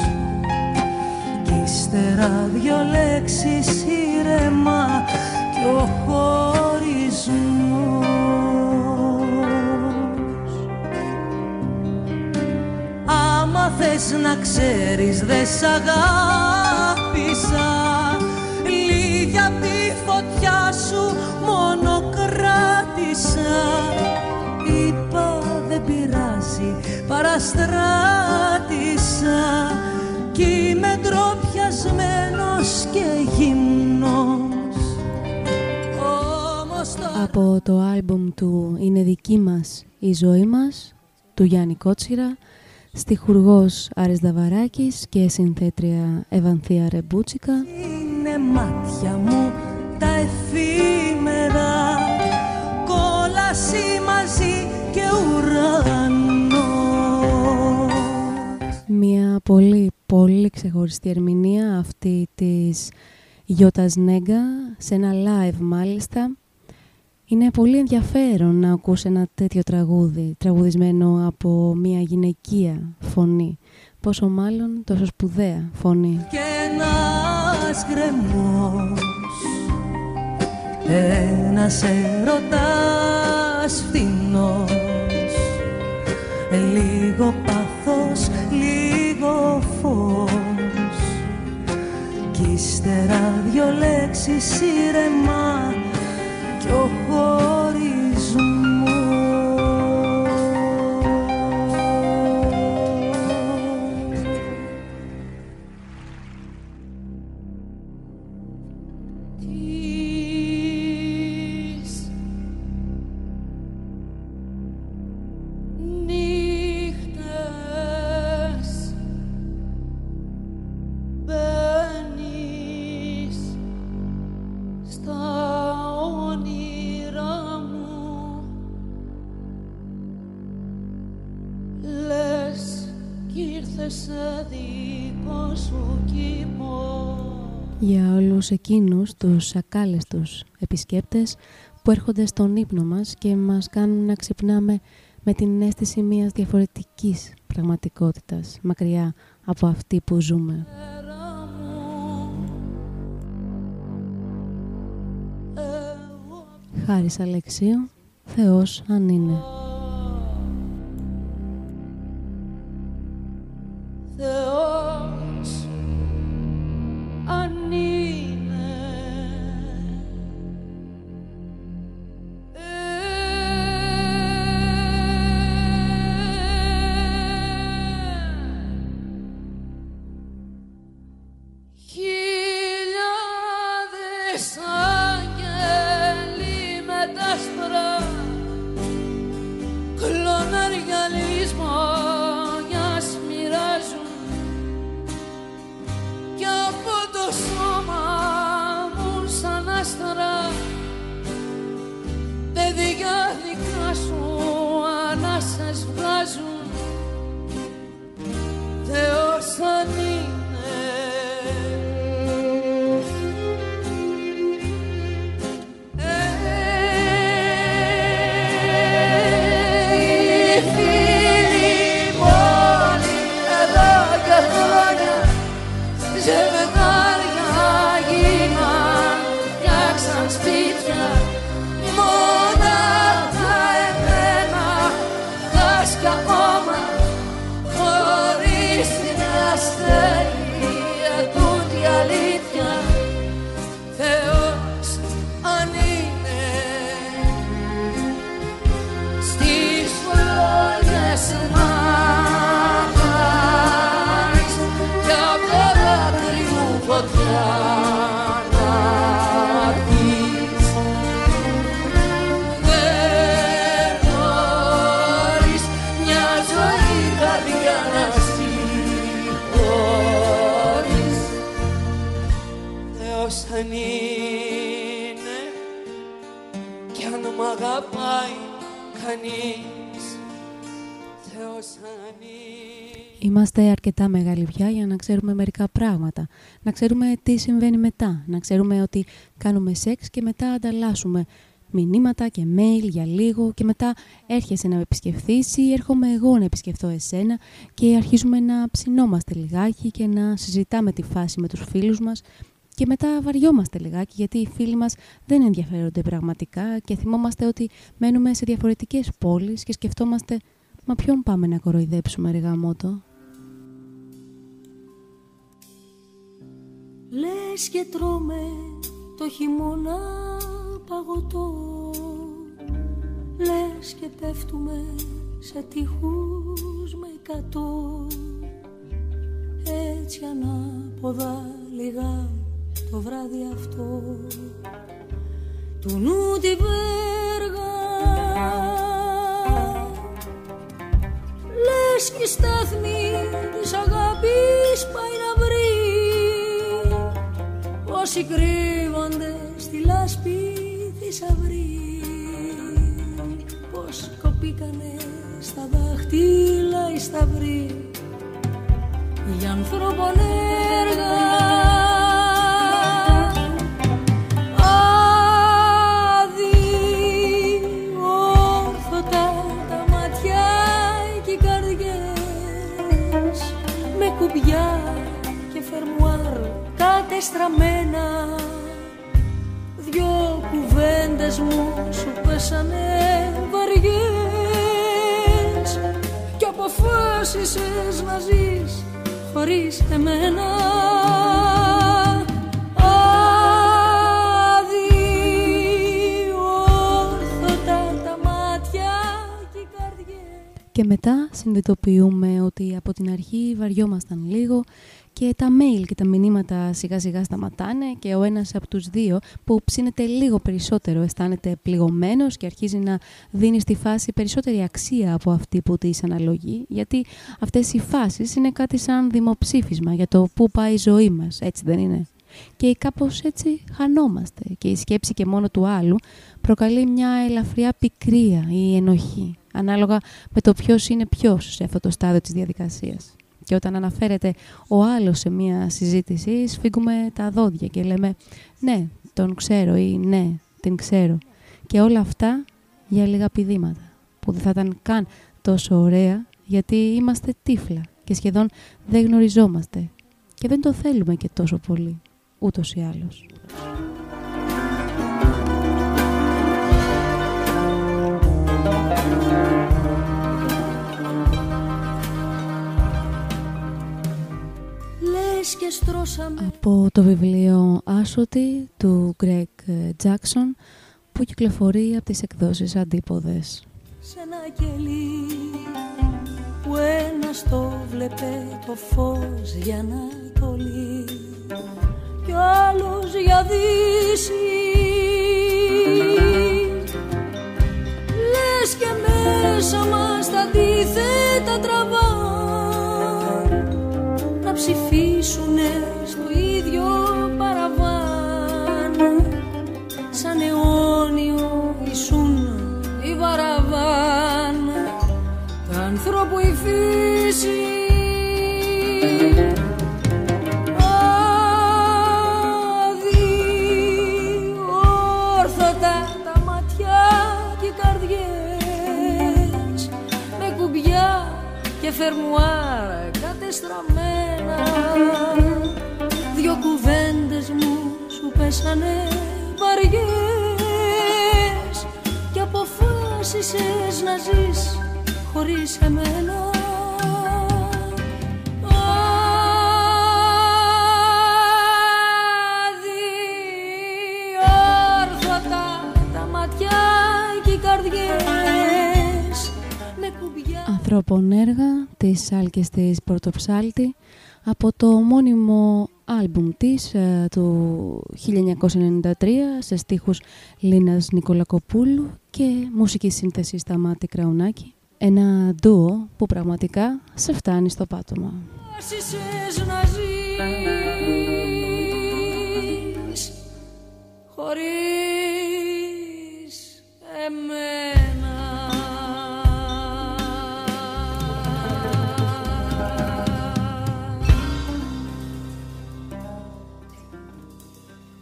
Κι ύστερα δυο λέξεις ήρεμα κι ο χωρισμός Άμα θες να ξέρεις δε σ' αγάπησα. Λίγη απ' τη φωτιά σου μόνο κράτησα. Είπα δεν πειράζει παραστράτησα. Κι είμαι ντροπιασμένος και γυμνός. Από το άλμπουμ του «Είναι δική μας η ζωή μας» του Γιάννη Κότσιρα, στιχουργός Άρης Δαβαράκης και συνθέτρια Ευανθία Ρεμπούτσικα. Είναι μάτια μου τα εφήμερα. Κόλαση μαζί και ουρανό. Μια πολύ πολύ ξεχωριστή ερμηνεία αυτή της Γιώτας Νέγκα σε ένα live μάλιστα Είναι πολύ ενδιαφέρον να ακούς ένα τέτοιο τραγούδι, τραγουδισμένο από μια γυναικεία φωνή. Πόσο μάλλον τόσο σπουδαία φωνή. Και ένας γκρεμός, ένας ερωτάς φτηνός, λίγο πάθος, λίγο φως κι ύστερα δυο λέξεις ήρεμα κι ο τους εκείνους, τους ακάλεστους επισκέπτες που έρχονται στον ύπνο μας και μας κάνουν να ξυπνάμε με την αίσθηση μιας διαφορετικής πραγματικότητας, μακριά από αυτή που ζούμε. Χάρης Αλεξίου, Θεός αν είναι. coração. Είμαστε αρκετά μεγάλη πια για να ξέρουμε μερικά πράγματα. Να ξέρουμε τι συμβαίνει μετά. Να ξέρουμε ότι κάνουμε σεξ και μετά ανταλλάσσουμε μηνύματα και mail για λίγο και μετά έρχεσαι να με επισκεφθείς ή έρχομαι εγώ να επισκεφθώ εσένα και αρχίζουμε να ψινόμαστε λιγάκι και να συζητάμε τη φάση με τους φίλους μας και μετά βαριόμαστε λιγάκι γιατί οι φίλοι μας δεν ενδιαφέρονται πραγματικά και θυμόμαστε ότι μένουμε σε διαφορετικές πόλεις και σκεφτόμαστε «Μα ποιον πάμε να κοροϊδέψουμε ρε γαμότο» Λες και τρώμε το χειμώνα παγωτό. Λες και πέφτουμε σε τείχους με εκατό Έτσι ανάποδα λίγα το βράδυ αυτό. Του νου τη βέργα. Λες και η στάθμη της αγάπης πάει να βρει Όσοι κρύβονται στη λάσπη θησαυρή Πως κοπήκανε στα δάχτυλα οι σταυροί. Για ανθρώπων έργα στραμμένα. Δυο κουβέντες μου σου πέσανε βαριές. Κι αποφάσισες να ζεις χωρίς εμένα. Και μετά συνειδητοποιούμε ότι από την αρχή βαριόμασταν λίγο και τα mail και τα μηνύματα σιγά σιγά σταματάνε και ο ένας από τους δύο που ψήνεται λίγο περισσότερο αισθάνεται πληγωμένος και αρχίζει να δίνει στη φάση περισσότερη αξία από αυτή που της αναλογεί γιατί αυτές οι φάσεις είναι κάτι σαν δημοψήφισμα για το πού πάει η ζωή μας, έτσι δεν είναι; Και κάπως έτσι χανόμαστε και η σκέψη και μόνο του άλλου προκαλεί μια ελαφριά πικρία ή ενοχή ανάλογα με το ποιος είναι ποιος σε αυτό το στάδιο της διαδικασίας. Και όταν αναφέρεται ο άλλος σε μια συζήτηση, σφίγγουμε τα δόντια και λέμε «Ναι, τον ξέρω» ή «Ναι, την ξέρω». Και όλα αυτά για λίγα πηδήματα, που δεν θα ήταν καν τόσο ωραία, γιατί είμαστε τύφλα και σχεδόν δεν γνωριζόμαστε. Και δεν το θέλουμε και τόσο πολύ, ούτως ή άλλως. Από το βιβλίο «Άσοτη» του Greg Jackson που κυκλοφορεί από τις εκδόσεις Αντίποδες. Σε ένα κελί που ένα το βλέπε το φως για να το λύει κι άλλος για δύση. Λες και μέσα μας τα αντίθετα τραβά ψηφίσουνε στο ίδιο πέσανε βαριές Και αποφάσισες να ζεις χωρίς εμένα. Τα ματιά και οι καρδιές με κουμπιά. Ανθρώπων έργα της Άλκης της Πορτοψάλτη από το μόνιμο άλμπουμ της ε, του 1993 σε στίχους Λίνας Νικολακοπούλου και μουσική σύνθεση Σταμάτη Κραουνάκη. Ένα ντουο που πραγματικά σε φτάνει στο πάτωμα. χωρίς εμένα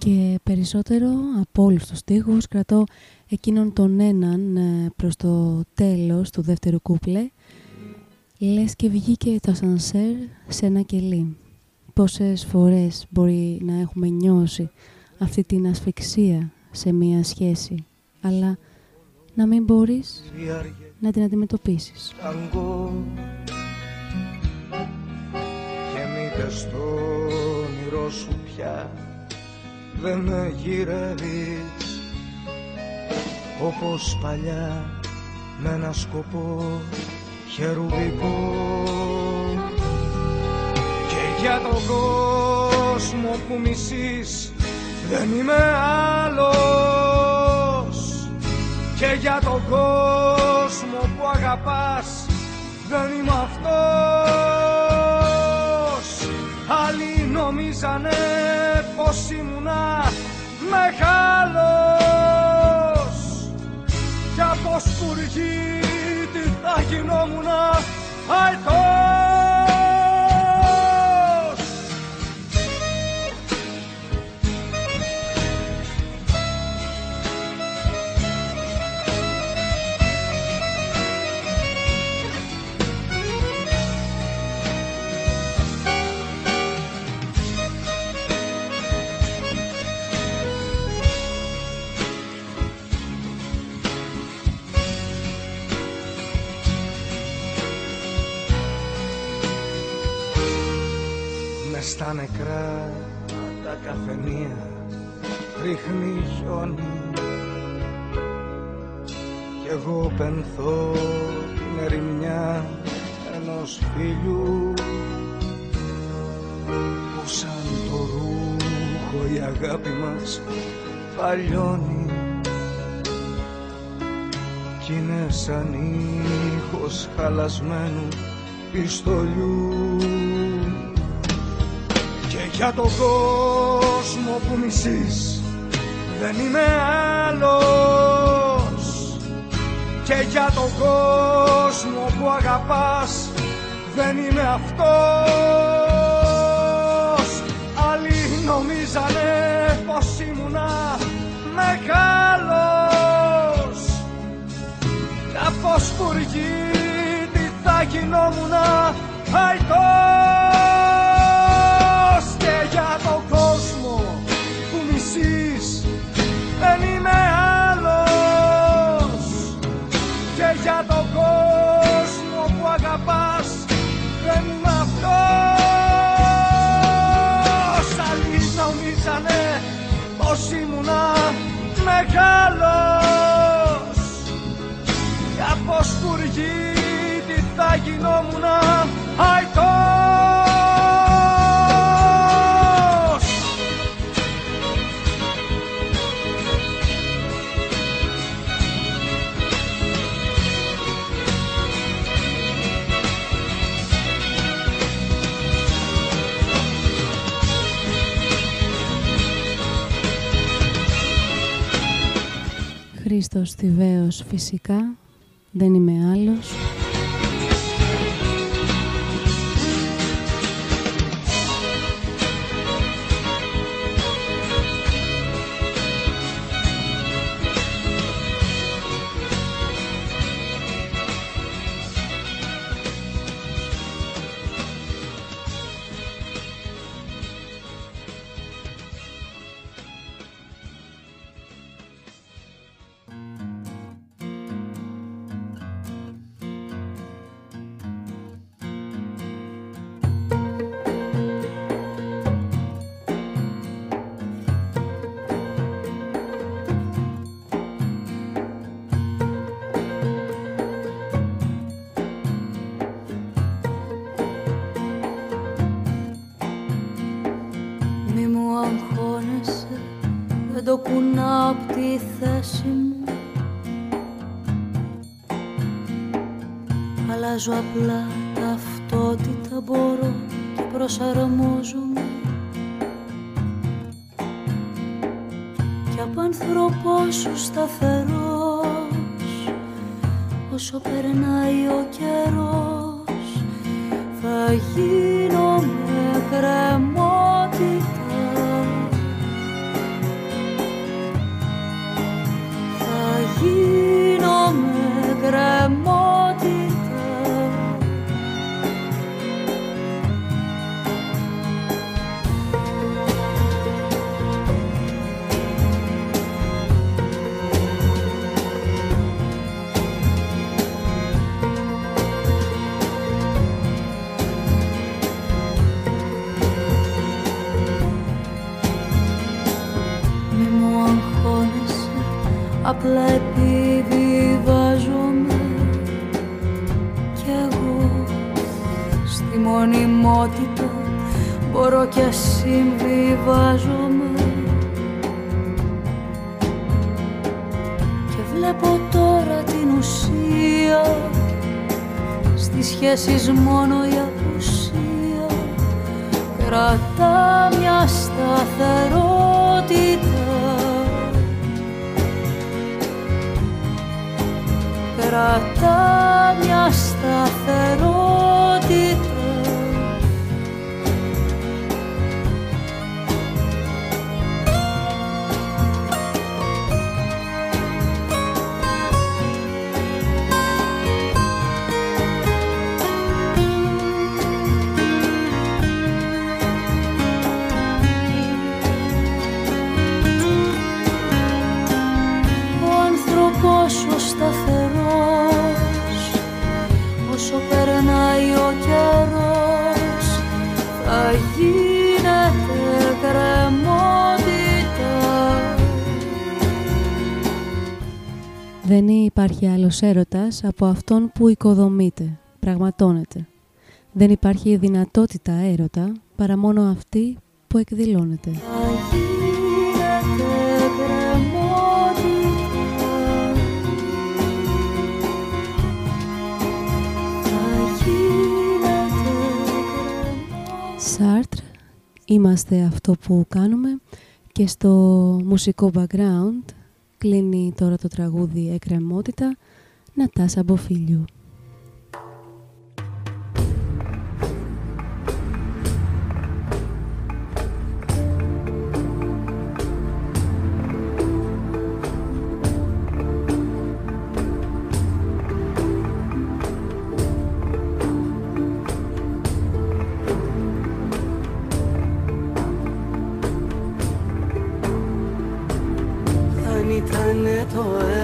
Και περισσότερο από όλους τους στίχους κρατώ εκείνον τον έναν ε, προς το τέλος του δεύτερου κούπλε λες και βγήκε το σανσέρ σε ένα κελί. Πόσες φορές μπορεί να έχουμε νιώσει αυτή την ασφυξία σε μία σχέση αλλά να μην μπορείς να την αντιμετωπίσεις. Και στο όνειρό σου πια δεν με γυρεύεις όπως παλιά με ένα σκοπό χερουβικό. Και για τον κόσμο που μισείς δεν είμαι άλλος. Και για τον κόσμο που αγαπάς δεν είμαι αυτός άλλοι νομίζανε πως ήμουνα μεγάλος. Κι από σπουργίτη θα γινόμουνα αετός σαν ήχος χαλασμένου πιστολιού. Και για τον κόσμο που μισείς δεν είμαι άλλος. Και για τον κόσμο που αγαπάς δεν είμαι αυτός. Άλλοι νομίζανε πως ήμουνα μεγάλος κάπως πουργή τι θα γινόμουνα αϊτός θα γινόμουνα. Αϊτός! Χρήστος Θηβαίος φυσικά, δεν είμαι θέση μου. Αλλάζω απλά ταυτότητα μπορώ και προσαρμόζομαι. Κι απ' άνθρωπό σου σταθερός Όσο περνάει ο καιρός άλλος έρωτας από αυτόν που οικοδομείται, πραγματώνεται. Δεν υπάρχει δυνατότητα έρωτα παρά μόνο αυτή που εκδηλώνεται. Σάρτρ, είμαστε αυτό που κάνουμε και στο μουσικό background κλείνει τώρα το τραγούδι «Εκκρεμότητα» Natasa Bofiglio.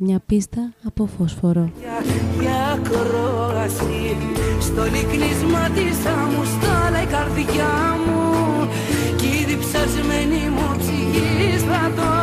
Μια πίστα από φωσφορό. Για, για κρόαση, στο λυκνίσμα της μου στάλα η καρδιά μου κι η διψασμένη μου ψυχή στρατός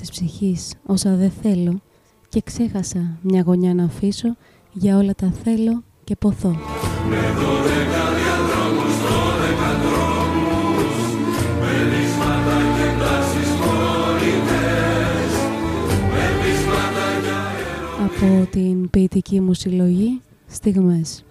της ψυχής όσα δεν θέλω και ξέχασα μια γωνιά να αφήσω για όλα τα θέλω και ποθώ. Με δώδεκα διαδρόμους, δώδεκα δρόμους με βίσματα και τάσεις χωριτές με βίσματα για Από την ποιητική μου συλλογή «Στιγμές».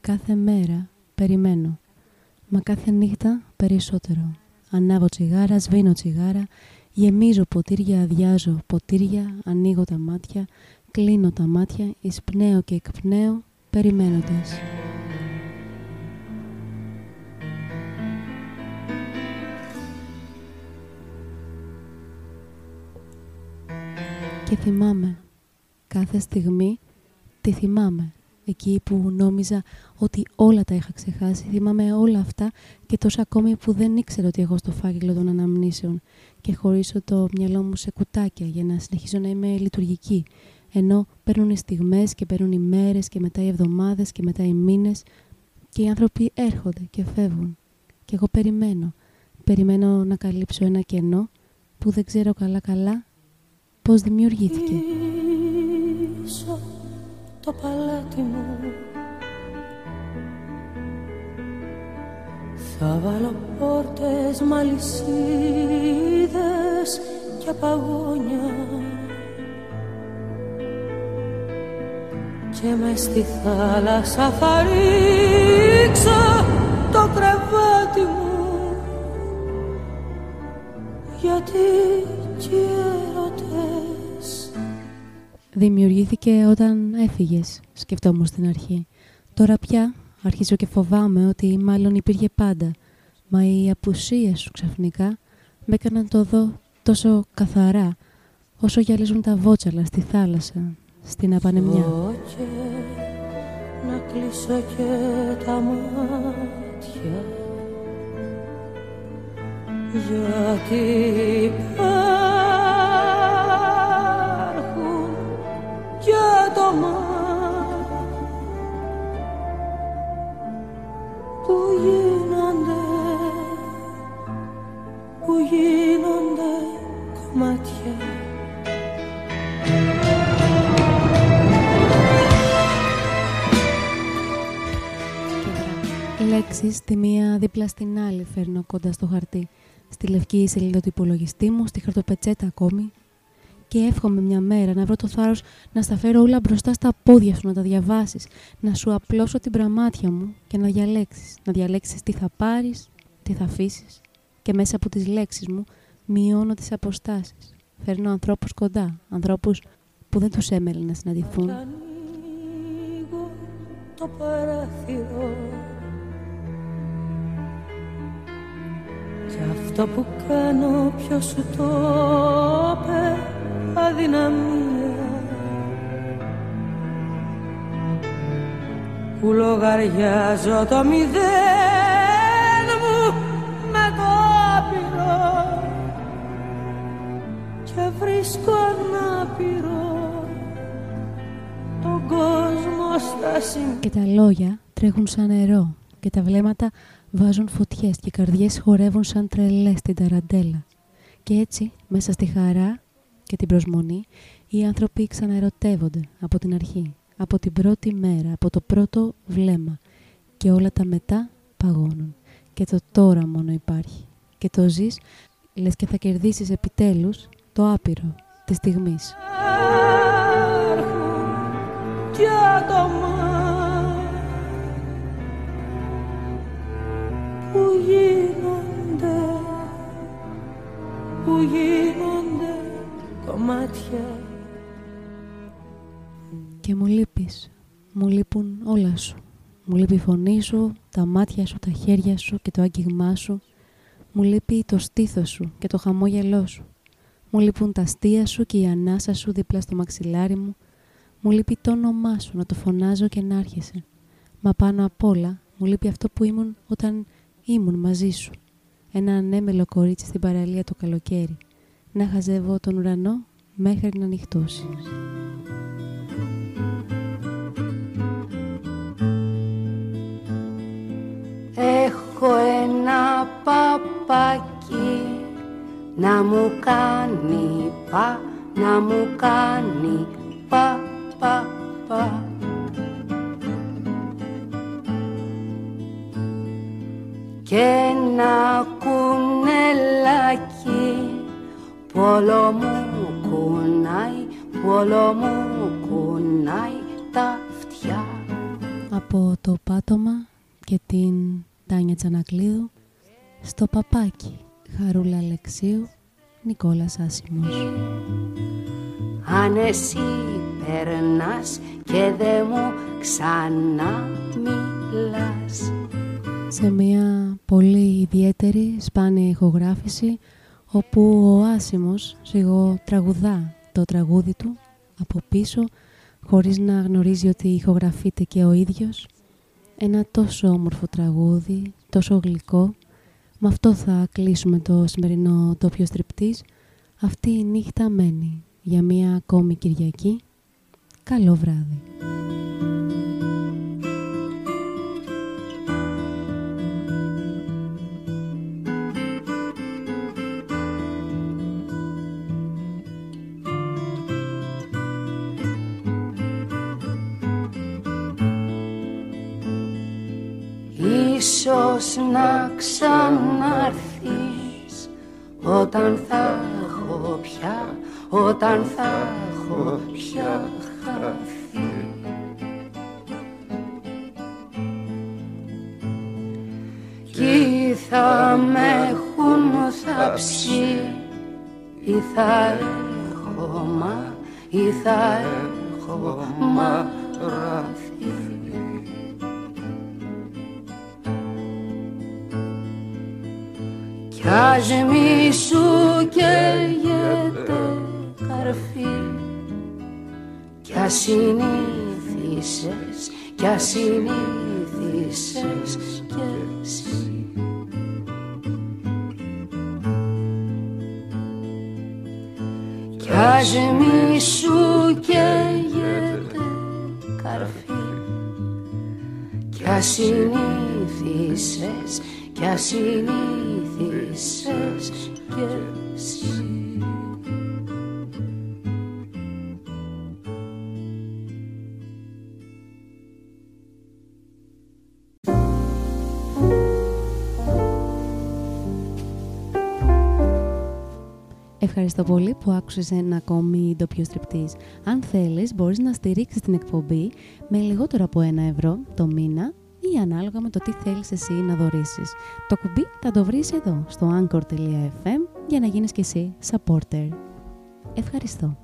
Κάθε μέρα περιμένω, μα κάθε νύχτα περισσότερο. Ανάβω τσιγάρα, σβήνω τσιγάρα, γεμίζω ποτήρια, αδειάζω ποτήρια, ανοίγω τα μάτια, κλείνω τα μάτια, εισπνέω και εκπνέω, περιμένοντας. Και θυμάμαι, κάθε στιγμή τη θυμάμαι. Εκεί που νόμιζα ότι όλα τα είχα ξεχάσει, θυμάμαι όλα αυτά και τόσα ακόμη που δεν ήξερα ότι έχω στο φάκελο των αναμνήσεων και χωρίσω το μυαλό μου σε κουτάκια για να συνεχίσω να είμαι λειτουργική. Ενώ παίρνουν οι στιγμές και παίρνουν οι μέρες και μετά οι εβδομάδες και μετά οι μήνες και οι άνθρωποι έρχονται και φεύγουν. Και εγώ περιμένω. Περιμένω να καλύψω ένα κενό που δεν ξέρω καλά καλά πώς δημιουργήθηκε. Πίσω το παλάτι μου. Θα βάλω πόρτες, μαλισίδες και παγόνια. Και μες στη θάλασσα θα ρίξω το κρεβάτι μου. Γιατί κι έρωτες Δημιουργήθηκε όταν έφυγες, σκεφτόμουν στην αρχή. Τώρα πια αρχίζω και φοβάμαι ότι μάλλον υπήρχε πάντα. Μα οι απουσίες σου ξαφνικά με έκαναν το δω τόσο καθαρά, όσο γυαλίζουν τα βότσαλα στη θάλασσα, στην απανεμιά. και να κλείσω και τα μάτια γιατί υπάρχουν τη μία δίπλα στην άλλη φέρνω κοντά στο χαρτί. Στη λευκή σελίδα του υπολογιστή μου, στη χαρτοπετσέτα ακόμη. Και εύχομαι μια μέρα να βρω το θάρρος να στα φέρω όλα μπροστά στα πόδια σου, να τα διαβάσεις, να σου απλώσω την πραμάτια μου και να διαλέξεις. Να διαλέξεις τι θα πάρεις, τι θα αφήσεις. Και μέσα από τις λέξεις μου μειώνω τις αποστάσεις. Φέρνω ανθρώπους κοντά, ανθρώπους που δεν τους έμελε να συναντηθούν. Κι ανοίγω το παράθυρο Κι αυτό που κάνω ποιος σου το είπε αδυναμία Που λογαριάζω το μηδέν μου με το άπειρο Και βρίσκω ανάπηρο τον κόσμο στα σημεία Και τα λόγια τρέχουν σαν νερό και τα βλέμματα βάζουν φωτιές και οι καρδιές χορεύουν σαν τρελές στην ταραντέλα. Και έτσι, μέσα στη χαρά και την προσμονή, οι άνθρωποι ξαναερωτεύονται από την αρχή, από την πρώτη μέρα, από το πρώτο βλέμμα και όλα τα μετά παγώνουν. Και το τώρα μόνο υπάρχει. Και το ζεις, λες και θα κερδίσεις επιτέλους το άπειρο της στιγμής. κι άτομα που γίνονται που γίνονται κομμάτια Και μου λείπεις. Μου λείπουν όλα σου. Μου λείπει η φωνή σου, τα μάτια σου, τα χέρια σου και το άγγιγμά σου. Μου λείπει το στήθος σου και το χαμόγελό σου. Μου λείπουν τα αστεία σου και η ανάσα σου δίπλα στο μαξιλάρι μου. Μου λείπει το όνομά σου να το φωνάζω και να άρχεσαι. Μα πάνω απ' όλα μου λείπει αυτό που ήμουν όταν ήμουν μαζί σου. Ένα ανέμελο κορίτσι στην παραλία το καλοκαίρι. Να χαζεύω τον ουρανό μέχρι να νυχτώσει. Έχω ένα παπάκι να μου κάνει πα, να μου κάνει πα, πα, πα. Και ένα κουνελάκι που όλο μου κουνάει, που όλο μου κουνάει τα αυτιά. Από το πάτωμα και την Τάνια Τσανακλείδου στο παπάκι. Χαρούλα Αλεξίου, Νικόλας Άσιμος. Αν εσύ περνάς και δε μου ξανά μιλάς Σε μια πολύ ιδιαίτερη σπάνια ηχογράφηση όπου ο Άσιμος τραγουδά το τραγούδι του από πίσω χωρίς να γνωρίζει ότι ηχογραφείται και ο ίδιος. Ένα τόσο όμορφο τραγούδι, τόσο γλυκό. Με αυτό θα κλείσουμε το σημερινό τόπιο στριπτής. Αυτή η νύχτα μένει για μία ακόμη Κυριακή. Καλό βράδυ. Ίσως να ξαναρθείς όταν θα έχω πια, όταν θα έχω πια χαθεί. Κι θα με έχουν θαψεί ή θα έχω μα, ή θα έχω μαραθεί. Κι σου καίγεται καρφί. Κι ας συνήθισες, κι ας συνήθισες κι εσύ. Κι ας σου καίγεται καρφί. Κι ας συνήθισες, κι ας συνήθισες Ευχαριστώ πολύ που άκουσες ένα ακόμη ντόπιο στριπτής. Αν θέλεις, μπορείς να στηρίξεις την εκπομπή με λιγότερο από ένα ευρώ το μήνα ή ανάλογα με το τι θέλεις εσύ να δωρήσεις. Το κουμπί θα το βρεις εδώ, στο anchor.fm, για να γίνεις και εσύ supporter. Ευχαριστώ.